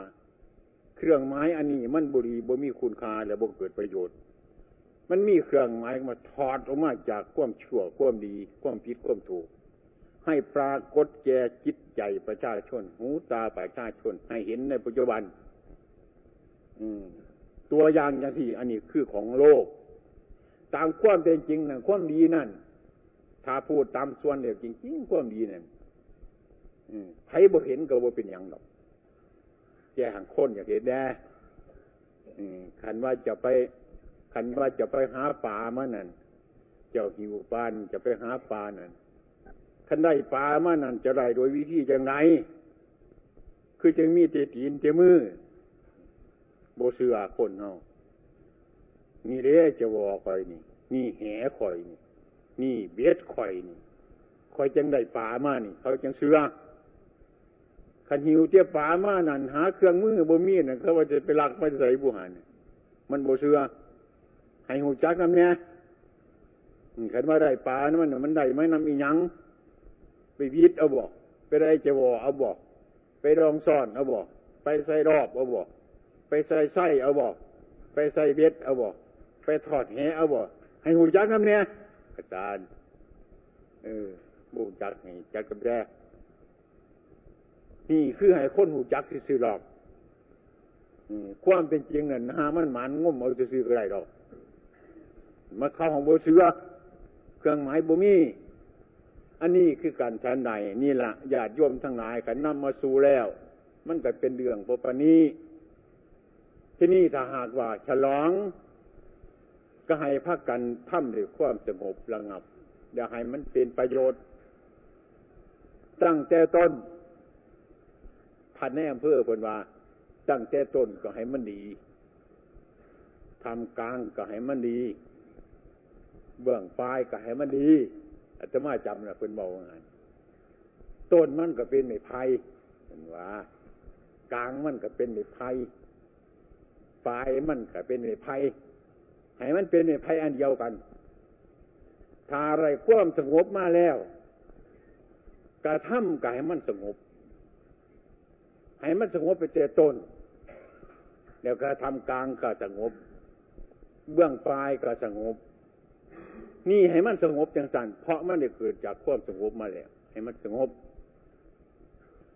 S2: เครื่องหมายอันนี้มันบุรีบ่มีคุณค่าและบ่เกิดประโยชน์ มันมีเครื่องหมายมาถอดออกมาจากความชั่วความดี ความผิดความถูก ให้ปรากฏแก่จิตใจประชาชน หูตาประชาชน ให้เห็นในปัจจุบัน อืม ตัวอย่างอย่างที่ อันนี้คือของโลก ตามความเป็นจริงนะความดีนั่นถ้าพูดตามส่วนเดียวจริงๆความดีนั่นใครบ่เห็นก็บ่เป็นอย่างหรอก แก่หังคนอยากเห็นแน่ขันว่าจะไปขันว่าจะไปหาป่ามานั่นเจ้าหิวปานจะไปหาปลานั่นขันได้ปลามานั่นจะได้โดยวิธีจังไรคือจึงมีเตตีนเจมือโบเสือคนเฮานี่เด้จะวอคอยนี่ นี่แหคอยนี่ นี่เบ็ดคอยนี่คอยจังได้ป่ามานี่ เขาจังเสือ ขันหิวเจ้าป่ามานั่นหาเครื่องมือบ่มีน่ะเขาว่าจะไปลักมาใส่บุหันมันโบเสือให้หูจักนำเนี่ยขันว่าได้ป่านะมันมันได้ไม่นำอีหยังไปวิทเอาบอกไปได้จวอเอาบอกไปรองซ่อนเอาบอกไปใส่รอบเอาบอกไปใส่ไส้เอาบอกไปใส่เบ็ดเอาบอกไปถอดแหเอาบอกให้หูจักน้ำเนี่ยอาจารย์เออบูจักให้จักกับแรก นี่คือให้คนหูจักที่ซื้อหรอกความเป็นจริงน่ะหามันหมันงมเอาซื้อไรหรอกมาเข้าของโบเสือเครื่องหมายบ่มีอันนี้คือการชันใดนี่ละญาติโยมทั้งหลายขันนำมาสู่แล้ว มันก็เป็นเรื่องปปนี้ที่นี่ถ้าหากว่า ฉลอง ก็ให้พักกันทำด้วยความสงบระงับ อย่าให้มันเป็นประโยชน์ ตั้งแต่ต้น พันแนมเพื่อคนว่าตั้งแต่ต้นก็ให้มันดีทำกลางก็ให้มันดี เบื้องปลายก็ให้มันดีอาตมาจำนะเพิ่นบอกว่าไงต้นมันก็เป็นไม้ไผ่เห็นว่ากลางมันก็เป็นไม้ไผ่ปลายมันก็เป็นไม้ไผ่ให้มันเป็นไม้ไผ่อันเดียวกัน ถ้าอะไรความสงบมาแล้วกระทำก็ให้มันสงบ ให้มันสงบไปเจต้น แล้วกระทำกลางก็สงบ เบื้องปลายก็สงบ นี่ให้มันสงบจังสันเพราะมันได้เกิดจากความสงบมาแล้วให้มันสงบ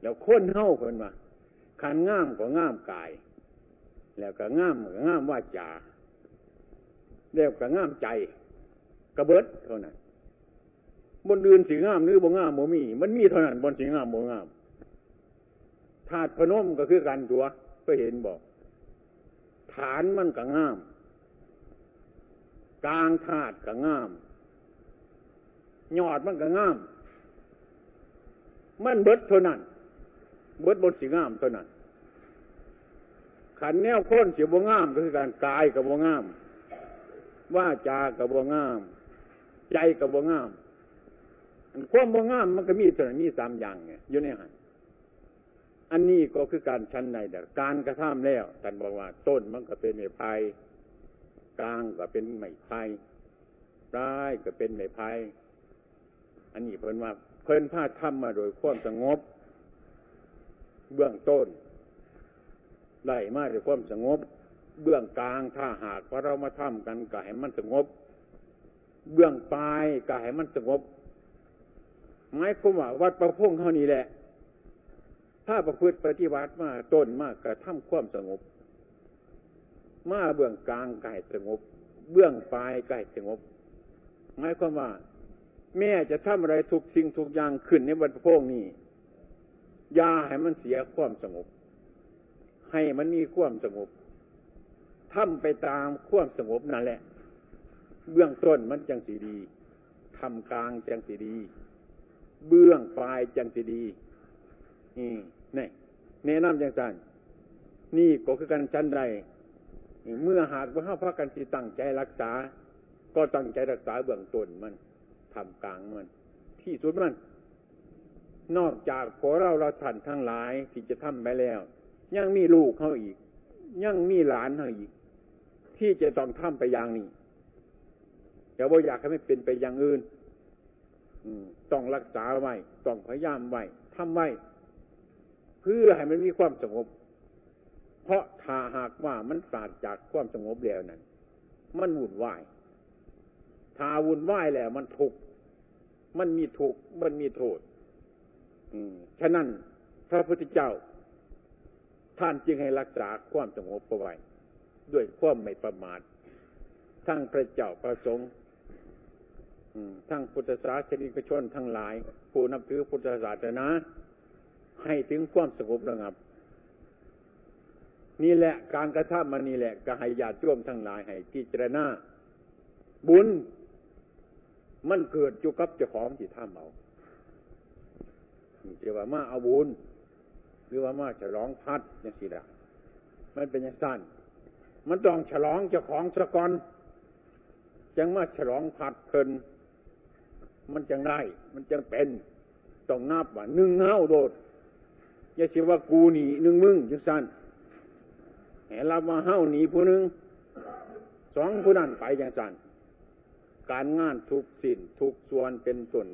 S2: แล้วค้นเฮ้าคนมาขันง่ามก็ง่ามกาย แล้วก็ง่ามก็ง่ามว่าจาแล้วก็ง่ามใจกระเบิดเท่านั้นบนเดือนสีง่ามหรือบ่ง่ามโมมี มันมีเท่านั้นบนสีง่ามโมง่าม ธาตุพนมก็คือกันตัวก็เห็นบอก ฐานมันก็ง่าม กลางธาตุก็ง่าม ยอดมันก็ง่าม มันเบิดเท่านั้น เบิดบนสีง่ามเท่านั้น ขันแนวค้นเสียบวงาม ก็คือการกายกับบวงาม ว่าจากับบวงาม ใจกับบวงามความบวงามมันก็มีส่วนนี้สามอย่างไงอยู่ในหัน อันนี้ก็คือการชั้นในแต่การกระทำแล้วท่านบอกว่า ต้นมันก็เป็นไม้ไผ่กลางก็เป็นไม้ไผ่ปลายก็เป็นไม้ไผ่อันนี้เพิ่นว่า เพิ่นพาทำมาโดยความสงบ เบื้องต้นไล่มาด้วยความสงบ เบื้องกลางถ้าหากว่าเรามาทำกันก็ให้มันสงบ เบื้องปลายก็ให้มันสงบหมายความว่าวัดประพงเท่านี้แหละ ถ้าประพฤติปฏิบัติมาต้นมากกระทำความสงบ มาเบื้องกลางกายสงบ เบื้องปลายกายสงบหมายความว่า แม่จะทำอะไรทุกสิ่งทุกอย่างขึ้นในวัดประพงนี้ยาให้มันเสียความสงบ ให้มันมีความสงบทำไปตามความสงบนั่นแหละ เบื้องต้นมันจังสีดีทำกลางจังสีดี เบื้องปลายจังสีดี นี่นี่แนะนำจังสันนี่ก็คือการชั้นใดเมื่อหากว่าห้าพักกันสิตั้งใจรักษา ก็ตั้งใจรักษาเบื้องต้นมันทำกลางมัน ที่สุดมัน นอกจากขอเราเราท่านทั้งหลายที่จะทำไปแล้ว ยังมีลูกเขาอีก ยังมีหลานเขาอีก ที่จะต้องทำไปอย่างนี้อย่ว่าอยากให้ไม่เป็นไปอย่างอื่นต้องรักษาไว้ ต้องพยายามไว้ทำไว้ เพื่อให้มันมีความสงบ เพราะถ้าหากว่ามันปราดจากความสงบแล้วนั้น มันวุ่นวายถ้าวุ่นวายแล้วมันทุกข์มันมีทุกข์มันมีโทษฉะนั้นพระพุทธเจ้า ท่านจึงให้รักษาความสงบเอาไว้ด้วยความไม่ประมาททั้งพระเจ้าประสงค์ทั้งพุทธศาสนิกชนทั้งหลาย ผู้นับถือพุทธศาสนา ให้ถึงความสงบระงับ นี่แหละการกระทำมันนี่แหละก็ให้ญาติโยมทั้งหลายให้พิจารณาบุญ มันเกิดอยู่กับเจ้าของที่ท่าเอาเรียกว่ามาเอาบุญหรือว่ามาฉลองพัดอย่างสิละมันเป็นอย่างสั้นมันต้องฉลองเจ้าของสะกอนจังมาฉลองพัดเพลินมันจังได้ มันจังเป็น ต้องนับว่าหนึ่งเงาโดด อย่าเชื่อว่ากูหนีหนึ่งมึงจังสั้นแหรับมาเฮ้าหนีผู้หนึ่งสองผู้นั้นไปจังสั้นการงานทุกสิ่นทุกส่วนเป็นส่วน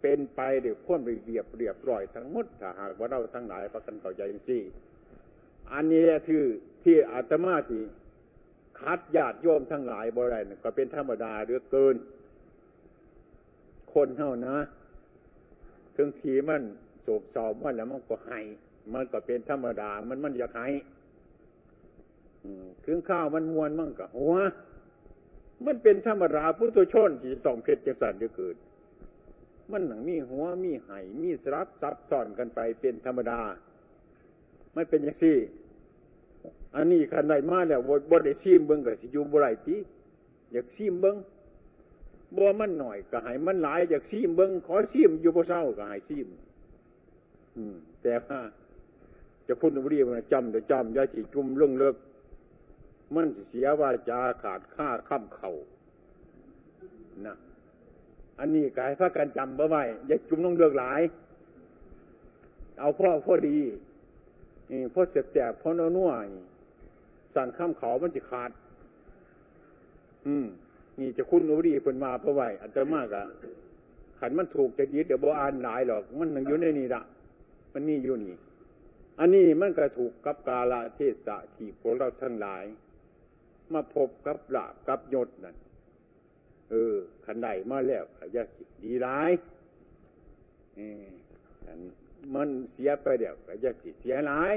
S2: เป็นไปด้วยความเรียบเรียบร้อยทั้งหมดถ้าหากว่าเราทั้งหลายประกันเข้าใจอย่างนี้อันนี้แหละคือที่อาตมาที่คัดญาติโยมทั้งหลายบ่ได้ก็เป็นธรรมดาเหลือเกิน คนเท่านะถึงทีมัน โศกเศร้ามันแล้วมันก็ให้มันก็เป็นธรรมดา มันมันอยากให้ถึงข้าวมันมวนมั่งกับหัวมันเป็นธรรมดาพุทธชนที่ต้องเพชรจังสันจะเกิด มันหนังมีหัวมีไห่มีสรับซับซ้อนกันไปเป็นธรรมดาไม่เป็นอย่างที่อันนี้ขันใดมาแล้วบดได้ซีมเบิ้งกับสิยูบ่ไรตีอยากซีมเบิ้งบัวมันหน่อยก็ให้มันหลายอยากซีมเบิ้งขอซีมอยู่บ่เศร้าก็ให้ซีม แต่ว่าจะพูดบุรีมันจำเดี๋ยวจำยาสีจุ่มเรื่องเลิกมันเสียว่าจาขาดค่าข้ามเข่านะอันนี้กายพระกันจำบ่ไว้อย่าจุ่มต้องเลือกหลาย เอาพ่อพ่อดีพ่อเสียบแสบพ่อนัวนัวสั่นข้ามเขามันจะขาด อืม นี่จะคุ้นรู้ดีเพิ่นมาเพราะไว้อาจจมากอะขันมันถูกจะยึดเดี๋ยวบ่อ่านหลายหรอก มันยังอยู่ในนี่ละ มันนี่อยู่นี่ อันนี้มันก็ถูกกับกาลเทศะที่พวกเราทั้งหลาย มาพบกับลาบกับยศนั่นเออขันใดมาแล้วขยะดีร้ายมันเสียไปเดี๋ยวก็จะสิเสียหลาย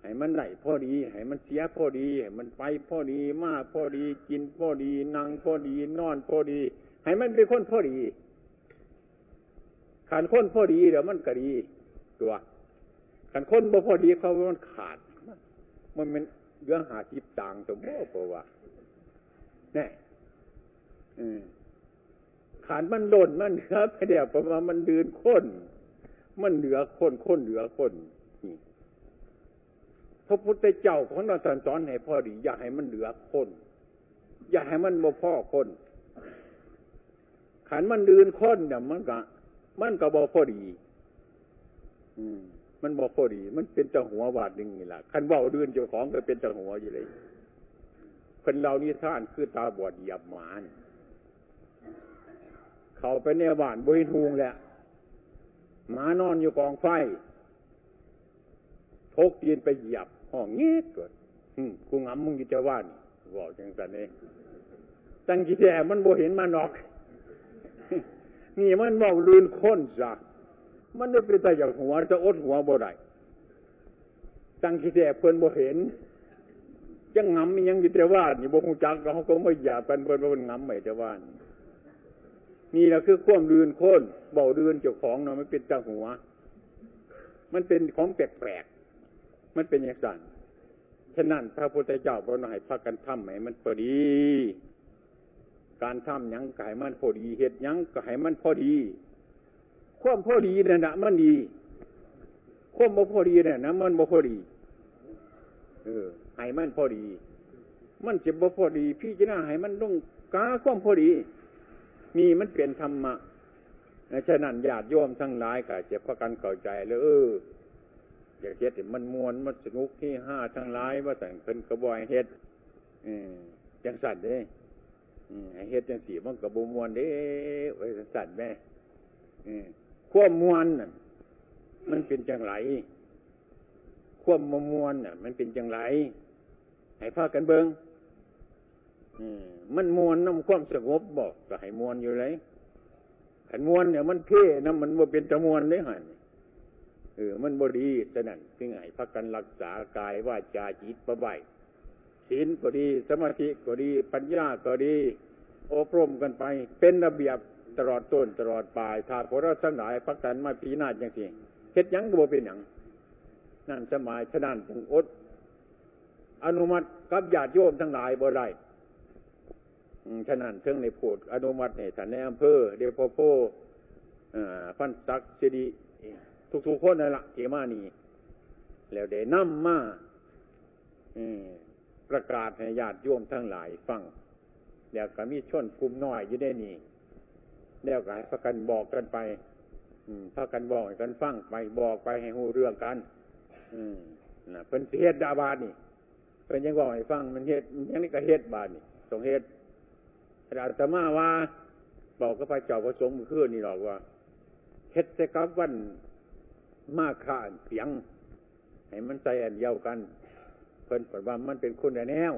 S2: ให้มันไหลพอดี ให้มันเสียพอดี ให้มันไปพอดีมาพอดี กินพอดี นั่งพอดี นอนพอดี ให้มันเป็นคนพอดีขันคนพอดีเดี๋ยวมันก็ดี ตัวขันคนบ่พอดีเขามันขาด มันเป็นเรื่องหาจิบต่างตัวบ่เพราะว่าแน่ขาดมันโดนมันเหนือไปเดี๋ยวประมาณมันดืนค้นมันเหนือคนคนเหนือคนนี่พระพุทธเจ้าของเราสอนสอนให้พอดี อย่าให้มันเหลือคน อย่าให้มันบ่พ่อคนขันมันดืนคนเนี่ยมันก็มันก็บ่พอดี มันบ่พอดี มันเป็นจังหัวบาดหนึ่งนี่แหละขันเบาดืนเจ้าของก็เป็นจังหัวอยู่เลยคนเรานี่ท่านคือตาบอดหยับหมานเขาไปในบ้านบริทูงแหละหมานอนอยู่กองไฟทกตีนไปหยับห้องเงี้ยเกิดกูงำมึงกิจะว่านบอกจังสันเองตั้งกี่แย่มันบ่เห็นมันออก นี่มันเบาลืนค้นซะ มันจะเป็นต่อย่างหัวจะอดหัวบ่ได้ตั้งกี่แย่เพิ่นบ่เห็นยังงำยังกิจะว่านี่บ่คงจักเขาก็ไม่หยาบกันเพิ่นบ่งำไม่จะว่านี่แหละคือควมลืนค้นเบาลืนเจ้าของเนาะมันเป็นจังหัว มันเป็นของแปลกๆมันเป็นอย่างนั้นฉะนั้นพระพุทธเจ้าบอกให้พากันทำให้มันพอดี การทำยังก็ให้มันพอดีเหตุยังก็ให้มันพอดี ความพอดีเนี่ยนะมันดีความบ่พอดีเนี่ยนะมันบ่พอดี เออให้มันพอดี มันจะบ่พอดี พี่จะน่าให้มันต้องกาความพอดีนี่มันเป็นธรรมะฉะนั้นญาติโยมทั้งหลายก็จะพากันเข้าใจเลยเอออยากเฮ็ดมันมวนมันสนุกที่ห้าทั้งหลายว่าแต่งเป็นกระบอยเฮ็ดจังสัตว์เด้เฮ็ดจังสีมันกระบมวนเด้ไว้สัตว์แม่ ควบมวนน่ะ มันเป็นจังไรควบมมวนน่ะ มันเป็นจังไรให้พากันเบิงมันมวนน้ำความสงบบอกก็ให้มวนอยู่เลยขันมวนเนี่ยมันเพ่น้ำมันว่าเป็นจมวนได้หันเออ มันบดีฉะนั้นจึงให้พักกันรักษากายว่าจาจิตประใบศีลก็ดี สมาธิก็ดี ปัญญาก็ดี อบรมกันไป เป็นระเบียบ ตลอดต้นตลอดปลายถ้าพวกเราทั้งหลายพักกันมาพีนาดอย่างที่เฮ็ดยังก็บ่เป็นอย่างนั่นสมัยฉะนั้นจึงอด อนุมัติกับญาติโยมทั้งหลายบ่ได้ฉะนั้นเชิงในพูดอนุมัติในฐานในอำเภอเดพโพพันศักเจดีทุกๆคนนั่นละเกมานีแล้วได้นำมาประกาศให้ญาติโยมทั้งหลายฟังแล้วก็มีชนกลุ่มน้อยอยู่ได้นี่ แล้วก็ให้พากันบอกกันไปพากันบอกกันฟังไปบอกไปให้หูเรื่องกันนะเป็นเฮ็ดดาบานี่เป็นยังบอกให้ฟังมันเฮ็ดยังนี่ก็เฮ็ดบานี่ตรงเฮ็ดอาตมาว่าบอกกับพระเจ้าพระสงฆ์มือคืนนี่หรอกว่าเฮ็ดแต่กับวันมาข่าเสียง ให้มันใจอันเดียวกัน เพิ่นผลว่ามันเป็นคุณแนว